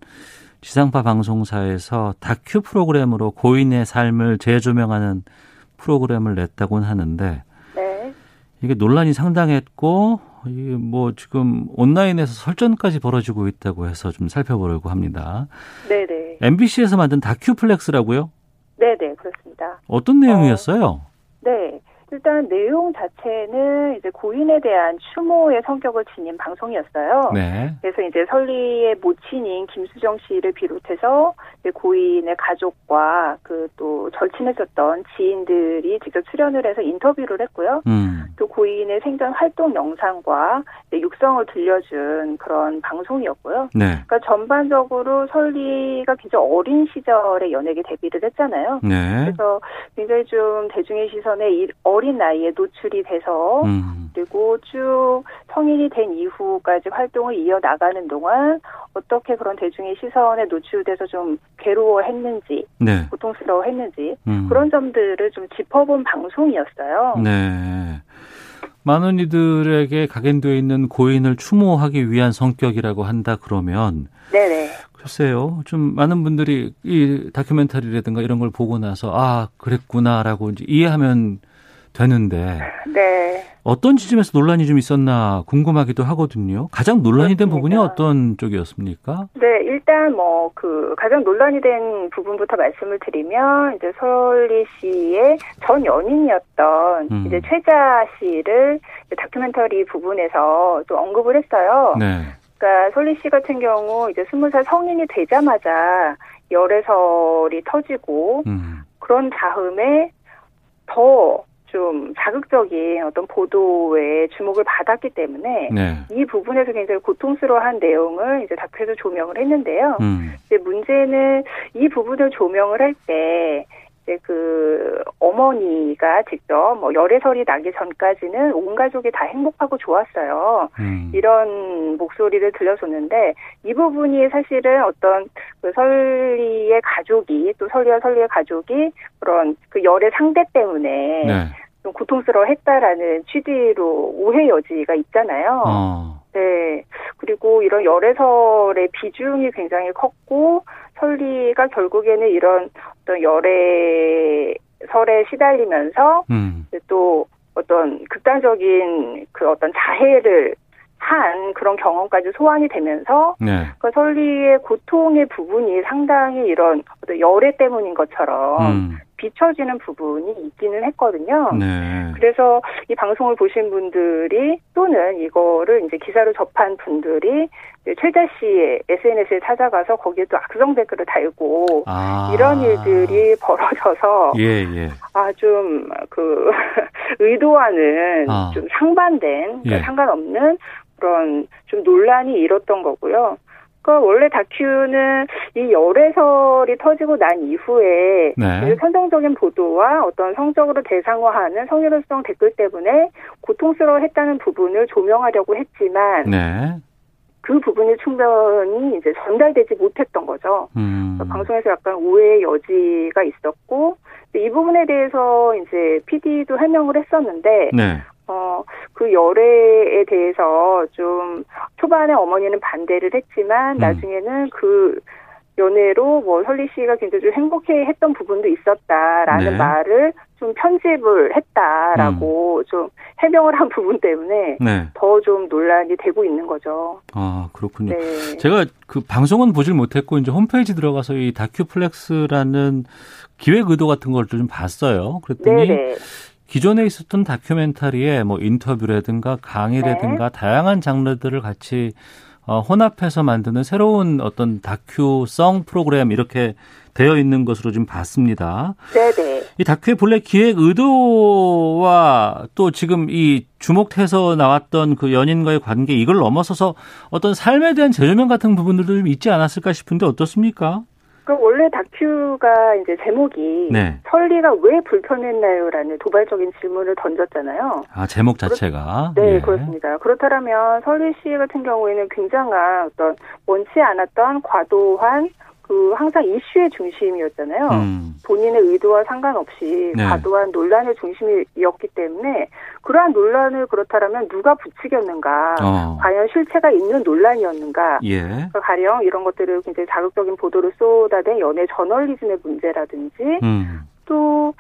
S1: 지상파 방송사에서 다큐 프로그램으로 고인의 삶을 재조명하는 프로그램을 냈다고는 하는데
S13: 네.
S1: 이게 논란이 상당했고 이게 뭐 지금 온라인에서 설전까지 벌어지고 있다고 해서 좀 살펴보려고 합니다.
S13: 네네.
S1: MBC에서 만든 다큐플렉스라고요?
S13: 네네, 그렇습니다.
S1: 어떤 내용이었어요?
S13: 네. 일단 내용 자체는 이제 고인에 대한 추모의 성격을 지닌 방송이었어요.
S1: 네.
S13: 그래서 이제 설리의 모친인 김수정 씨를 비롯해서 고인의 가족과 그 또 절친했었던 지인들이 직접 출연을 해서 인터뷰를 했고요.
S1: 음.
S13: 또 고인의 생전 활동 영상과 육성을 들려준 그런 방송이었고요.
S1: 네.
S13: 그러니까 전반적으로 설리가 굉장히 어린 시절에 연예계 데뷔를 했잖아요.
S1: 네.
S13: 그래서 굉장히 좀 대중의 시선에 이 어린 나이에 노출이 돼서
S1: 음.
S13: 그리고 쭉 성인이 된 이후까지 활동을 이어 나가는 동안 어떻게 그런 대중의 시선에 노출돼서 좀 괴로워했는지,
S1: 네.
S13: 고통스러워했는지
S1: 음.
S13: 그런 점들을 좀 짚어본 방송이었어요.
S1: 네. 많은 이들에게 각인되어 있는 고인을 추모하기 위한 성격이라고 한다 그러면
S13: 네네.
S1: 글쎄요. 좀 많은 분들이 이 다큐멘터리라든가 이런 걸 보고 나서 아, 그랬구나라고 이제 이해하면 되는데
S13: 네.
S1: 어떤 지점에서 논란이 좀 있었나 궁금하기도 하거든요. 가장 논란이 된 부분이 어떤 쪽이었습니까?
S13: 네, 일단 뭐 그 가장 논란이 된 부분부터 말씀을 드리면 이제 설리 씨의 전 연인이었던
S1: 음.
S13: 이제 최자 씨를 다큐멘터리 부분에서 또 언급을 했어요.
S1: 네.
S13: 그러니까 설리 씨 같은 경우 이제 스무 살 성인이 되자마자 열애설이 터지고
S1: 음.
S13: 그런 다음에 더 좀 자극적인 어떤 보도에 주목을 받았기 때문에
S1: 네.
S13: 이 부분에서 굉장히 고통스러워한 내용을 이제 다큐에서 조명을 했는데요.
S1: 음.
S13: 이제 문제는 이 부분을 조명을 할때 이제 그 어머니가 직접 뭐 열애설이 나기 전까지는 온 가족이 다 행복하고 좋았어요.
S1: 음.
S13: 이런 목소리를 들려줬는데 이 부분이 사실은 어떤 그 설리의 가족이 또 설리와 설리의 가족이 그런 그 열애 상대 때문에
S1: 네.
S13: 좀 고통스러워했다라는 취지로 오해 여지가 있잖아요.
S1: 어.
S13: 네. 그리고 이런 열애설의 비중이 굉장히 컸고, 설리가 결국에는 이런 어떤 열애설에 시달리면서
S1: 음.
S13: 또 어떤 극단적인 그 어떤 자해를 한 그런 경험까지 소환이 되면서
S1: 네.
S13: 그 설리의 고통의 부분이 상당히 이런 열애 때문인 것처럼
S1: 음.
S13: 비춰지는 부분이 있기는 했거든요.
S1: 네.
S13: 그래서 이 방송을 보신 분들이 또는 이거를 이제 기사로 접한 분들이 최자 씨의 SNS에 찾아가서 거기에 또 악성 댓글을 달고
S1: 아.
S13: 이런 일들이 벌어져서
S1: 예, 예.
S13: 아좀 그 [laughs] 의도와는
S1: 아.
S13: 좀 상반된 그러니까
S1: 예.
S13: 상관없는 그런 좀 논란이 일었던 거고요. 그러니까 원래 다큐는 이 열애설이 터지고 난 이후에
S1: 네.
S13: 이제 선정적인 보도와 어떤 성적으로 대상화하는 성희롱성 댓글 때문에 고통스러워했다는 부분을 조명하려고 했지만
S1: 네.
S13: 그 부분이 충분히 이제 전달되지 못했던 거죠.
S1: 음.
S13: 방송에서 약간 오해의 여지가 있었고 이 부분에 대해서 이제 PD도 해명을 했었는데
S1: 네.
S13: 어, 그 열애에 대해서 좀 초반에 어머니는 반대를 했지만
S1: 음.
S13: 나중에는 그 연애로 뭐 설리 씨가 굉장히 좀 행복해 했던 부분도 있었다라는
S1: 네.
S13: 말을 좀 편집을 했다라고 좀 해명을 한 부분 때문에
S1: 음. 네.
S13: 더좀 논란이 되고 있는 거죠.
S1: 아, 그렇군요.
S13: 네.
S1: 제가 그 방송은 보질 못했고 이제 홈페이지 들어가서 이 다큐플렉스라는 기획 의도 같은 걸 좀 봤어요. 그랬더니
S13: 네네.
S1: 기존에 있었던 다큐멘터리에 뭐 인터뷰라든가 강의라든가
S13: 네.
S1: 다양한 장르들을 같이 어, 혼합해서 만드는 새로운 어떤 다큐성 프로그램 이렇게 되어 있는 것으로 좀 봤습니다.
S13: 네네.
S1: 이 다큐의 본래 기획 의도와 또 지금 이 주목해서 나왔던 그 연인과의 관계 이걸 넘어서서 어떤 삶에 대한 재조명 같은 부분들도 좀 있지 않았을까 싶은데 어떻습니까?
S13: 그 원래 다큐가 이제 제목이
S1: 네.
S13: 설리가 왜 불편했나요라는 도발적인 질문을 던졌잖아요.
S1: 아 제목 자체가
S13: 네,
S1: 예.
S13: 그렇습니다. 그렇다면 설리 씨 같은 경우에는 굉장한 어떤 원치 않았던 과도한 그 항상 이슈의 중심이었잖아요.
S1: 음.
S13: 본인의 의도와 상관없이
S1: 네.
S13: 과도한 논란의 중심이었기 때문에 그러한 논란을 그렇다면 누가 부추겼는가,
S1: 어.
S13: 과연 실체가 있는 논란이었는가,
S1: 예.
S13: 그러니까 가령 이런 것들을 굉장히 자극적인 보도를 쏟아낸 연예 저널리즘의 문제라든지
S1: 음.
S13: 또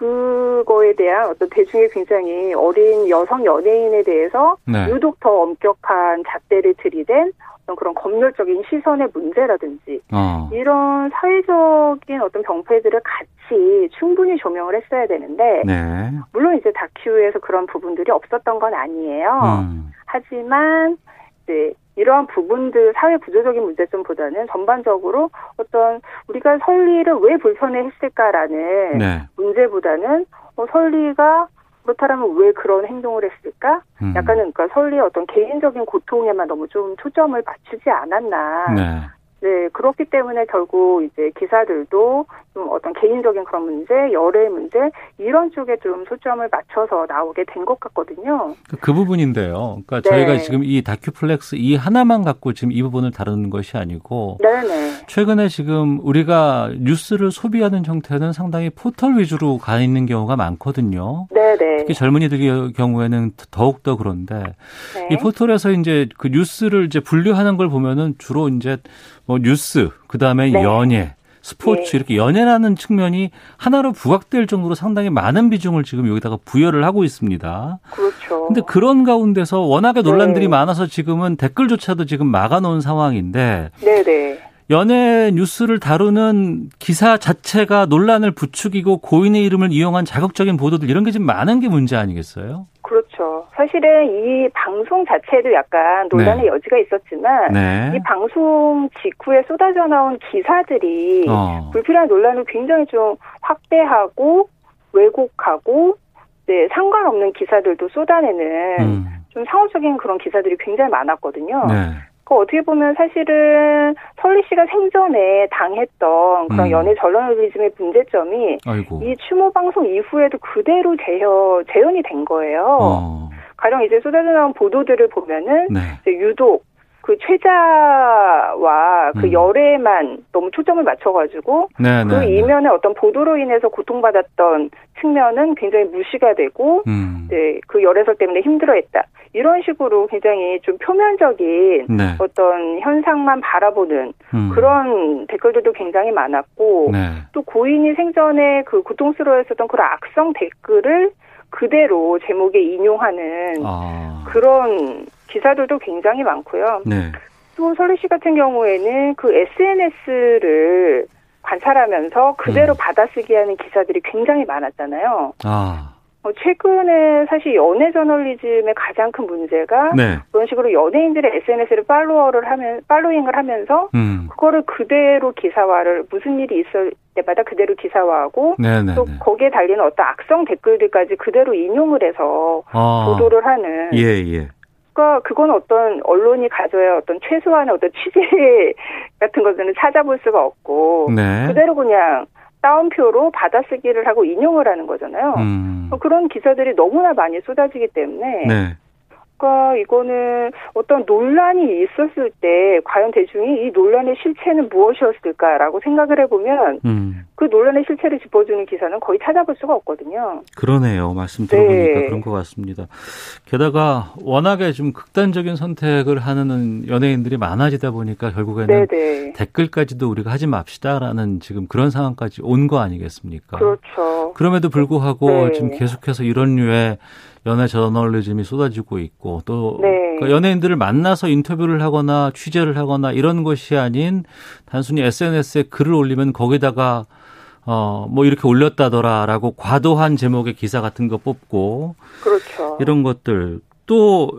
S13: 그거에 대한 어떤 대중의 굉장히 어린 여성 연예인에 대해서
S1: 네.
S13: 유독 더 엄격한 잣대를 들이댄 어떤 그런 검열적인 시선의 문제라든지
S1: 어.
S13: 이런 사회적인 어떤 병폐들을 같이 충분히 조명을 했어야 되는데
S1: 네.
S13: 물론 이제 다큐에서 그런 부분들이 없었던 건 아니에요.
S1: 음.
S13: 하지만 이제 이러한 부분들 사회 구조적인 문제점보다는 전반적으로 어떤 우리가 설리를 왜 불편해했을까라는
S1: 네.
S13: 문제보다는 어, 설리가 그렇다면 왜 그런 행동을 했을까?
S1: 음.
S13: 약간은 그러니까 설리의 어떤 개인적인 고통에만 너무 좀 초점을 맞추지 않았나.
S1: 네.
S13: 네, 그렇기 때문에 결국 이제 기사들도 좀 어떤 개인적인 그런 문제, 열애 문제, 이런 쪽에 좀 초점을 맞춰서 나오게 된 것 같거든요.
S1: 그 부분인데요. 그러니까
S13: 네.
S1: 저희가 지금 이 다큐플렉스 이 하나만 갖고 지금 이 부분을 다루는 것이 아니고
S13: 네네.
S1: 최근에 지금 우리가 뉴스를 소비하는 형태는 상당히 포털 위주로 가 있는 경우가 많거든요.
S13: 네 네.
S1: 특히 젊은이들 경우에는 더욱 더 그런데
S13: 네.
S1: 이 포털에서 이제 그 뉴스를 이제 분류하는 걸 보면은 주로 이제 뭐 뉴스, 그 다음에
S13: 네.
S1: 연예, 스포츠
S13: 네.
S1: 이렇게 연예라는 측면이 하나로 부각될 정도로 상당히 많은 비중을 지금 여기다가 부여를 하고 있습니다.
S13: 그렇죠.
S1: 근데 그런 가운데서 워낙에 논란들이
S13: 네.
S1: 많아서 지금은 댓글조차도 지금 막아놓은 상황인데
S13: 네네.
S1: 연예 뉴스를 다루는 기사 자체가 논란을 부추기고 고인의 이름을 이용한 자극적인 보도들 이런 게 좀 많은 게 문제 아니겠어요?
S13: 그렇죠. 사실은 이 방송 자체도 약간 논란의
S1: 네.
S13: 여지가 있었지만
S1: 네.
S13: 이 방송 직후에 쏟아져 나온 기사들이
S1: 어.
S13: 불필요한 논란을 굉장히 좀 확대하고 왜곡하고 네, 상관없는 기사들도 쏟아내는
S1: 음.
S13: 좀 상업적인 그런 기사들이 굉장히 많았거든요.
S1: 네.
S13: 그 어떻게 보면 사실은 설리 씨가 생전에 당했던 그런
S1: 음.
S13: 연예 저널리즘의 문제점이
S1: 아이고.
S13: 이 추모 방송 이후에도 그대로 재현 재현이 된 거예요.
S1: 어.
S13: 가령 이제 쏟아져 나온 보도들을 보면은
S1: 네.
S13: 유독 그 최자와 그
S1: 음.
S13: 열애만 너무 초점을 맞춰가지고
S1: 네,
S13: 그
S1: 네, 네.
S13: 이면에 어떤 보도로 인해서 고통받았던 측면은 굉장히 무시가 되고
S1: 음.
S13: 네, 그 열애설 때문에 힘들어했다. 이런 식으로 굉장히 좀 표면적인
S1: 네.
S13: 어떤 현상만 바라보는
S1: 음.
S13: 그런 댓글들도 굉장히 많았고
S1: 네.
S13: 또 고인이 생전에 그 고통스러워했었던 그런 악성 댓글을 그대로 제목에 인용하는
S1: 아.
S13: 그런 기사들도 굉장히 많고요.
S1: 네.
S13: 또 설리 씨 같은 경우에는 그 SNS를 관찰하면서 그대로 받아쓰기 하는 기사들이 굉장히 많았잖아요.
S1: 아.
S13: 어, 최근에 사실 연예 저널리즘의 가장 큰 문제가
S1: 네.
S13: 그런 식으로 연예인들의 SNS를 팔로워를 하면 팔로잉을 하면서
S1: 음.
S13: 그거를 그대로 기사화를 무슨 일이 있을 때마다 그대로 기사화하고
S1: 네네.
S13: 또 거기에 달리는 어떤 악성 댓글들까지 그대로 인용을 해서
S1: 아.
S13: 보도를 하는
S1: 예, 예.
S13: 그러니까 그건 어떤 언론이 가져야 어떤 최소한의 어떤 취재 [laughs] 같은 것들은 찾아볼 수가 없고
S1: 네.
S13: 그대로 그냥 따옴표로 받아쓰기를 하고 인용을 하는 거잖아요.
S1: 음.
S13: 그런 기사들이 너무나 많이 쏟아지기 때문에
S1: 네.
S13: 그러니까 이거는 어떤 논란이 있었을 때 과연 대중이 이 논란의 실체는 무엇이었을까라고 생각을 해보면
S1: 음.
S13: 그 논란의 실체를 짚어주는 기사는 거의 찾아볼 수가 없거든요.
S1: 그러네요. 말씀 들어보니까
S13: 네.
S1: 그런 것 같습니다. 게다가 워낙에 좀 극단적인 선택을 하는 연예인들이 많아지다 보니까 결국에는
S13: 네네.
S1: 댓글까지도 우리가 하지 맙시다라는 지금 그런 상황까지 온 거 아니겠습니까?
S13: 그렇죠.
S1: 그럼에도 불구하고
S13: 네.
S1: 지금 계속해서 이런 류의 연예 저널리즘이 쏟아지고 있고 또
S13: 네.
S1: 그 연예인들을 만나서 인터뷰를 하거나 취재를 하거나 이런 것이 아닌 단순히 SNS에 글을 올리면 거기다가 어 뭐 이렇게 올렸다더라라고 과도한 제목의 기사 같은 거 뽑고
S13: 그렇죠.
S1: 이런 것들 또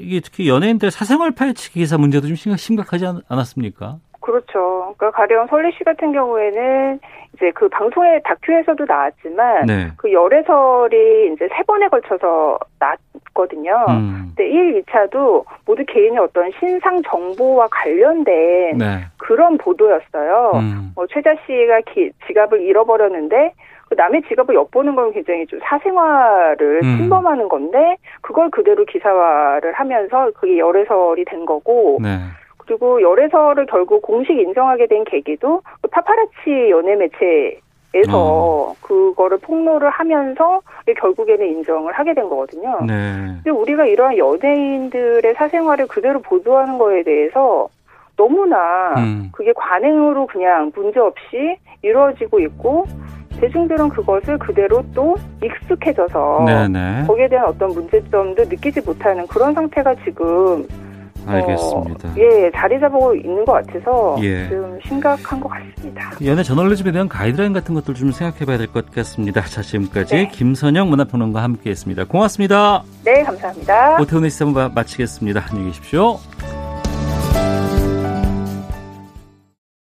S1: 이게 특히 연예인들 사생활 파헤치기 기사 문제도 좀 심각, 심각하지 않, 않았습니까?
S13: 그렇죠. 그러니까 가령 설리 씨 같은 경우에는 이제 그 방송의 다큐에서도 나왔지만
S1: 네.
S13: 그 열애설이 이제 세 번에 걸쳐서 나왔거든요.
S1: 음.
S13: 근데 1, 2차도 모두 개인의 어떤 신상 정보와 관련된
S1: 네.
S13: 그런 보도였어요.
S1: 음.
S13: 뭐 최자 씨가 기- 지갑을 잃어버렸는데 그 남의 지갑을 엿보는 건 굉장히 좀 사생활을
S1: 음.
S13: 침범하는 건데 그걸 그대로 기사화를 하면서 그게 열애설이 된 거고
S1: 네.
S13: 그리고 열애설을 결국 공식 인정하게 된 계기도 그 파파라치 연예 매체에서
S1: 어.
S13: 그거를 폭로를 하면서 결국에는 인정을 하게 된 거거든요.
S1: 네.
S13: 근데 우리가 이러한 연예인들의 사생활을 그대로 보도하는 거에 대해서 너무나
S1: 음.
S13: 그게 관행으로 그냥 문제 없이 이루어지고 있고 대중들은 그것을 그대로 또 익숙해져서
S1: 네네.
S13: 거기에 대한 어떤 문제점도 느끼지 못하는 그런 상태가 지금
S1: 알겠습니다.
S13: 어, 예 자리 잡고 있는 것 같아서
S1: 예.
S13: 좀 심각한 것 같습니다.
S1: 연예 저널리즘에 대한 가이드라인 같은 것들 좀 생각해 봐야 될 것 같습니다. 자, 지금까지
S13: 네.
S1: 김선영 문화평론가와 함께 했습니다. 고맙습니다.
S13: 네 감사합니다.
S1: 오태훈의 시사 마- 마치겠습니다. 안녕히 계십시오.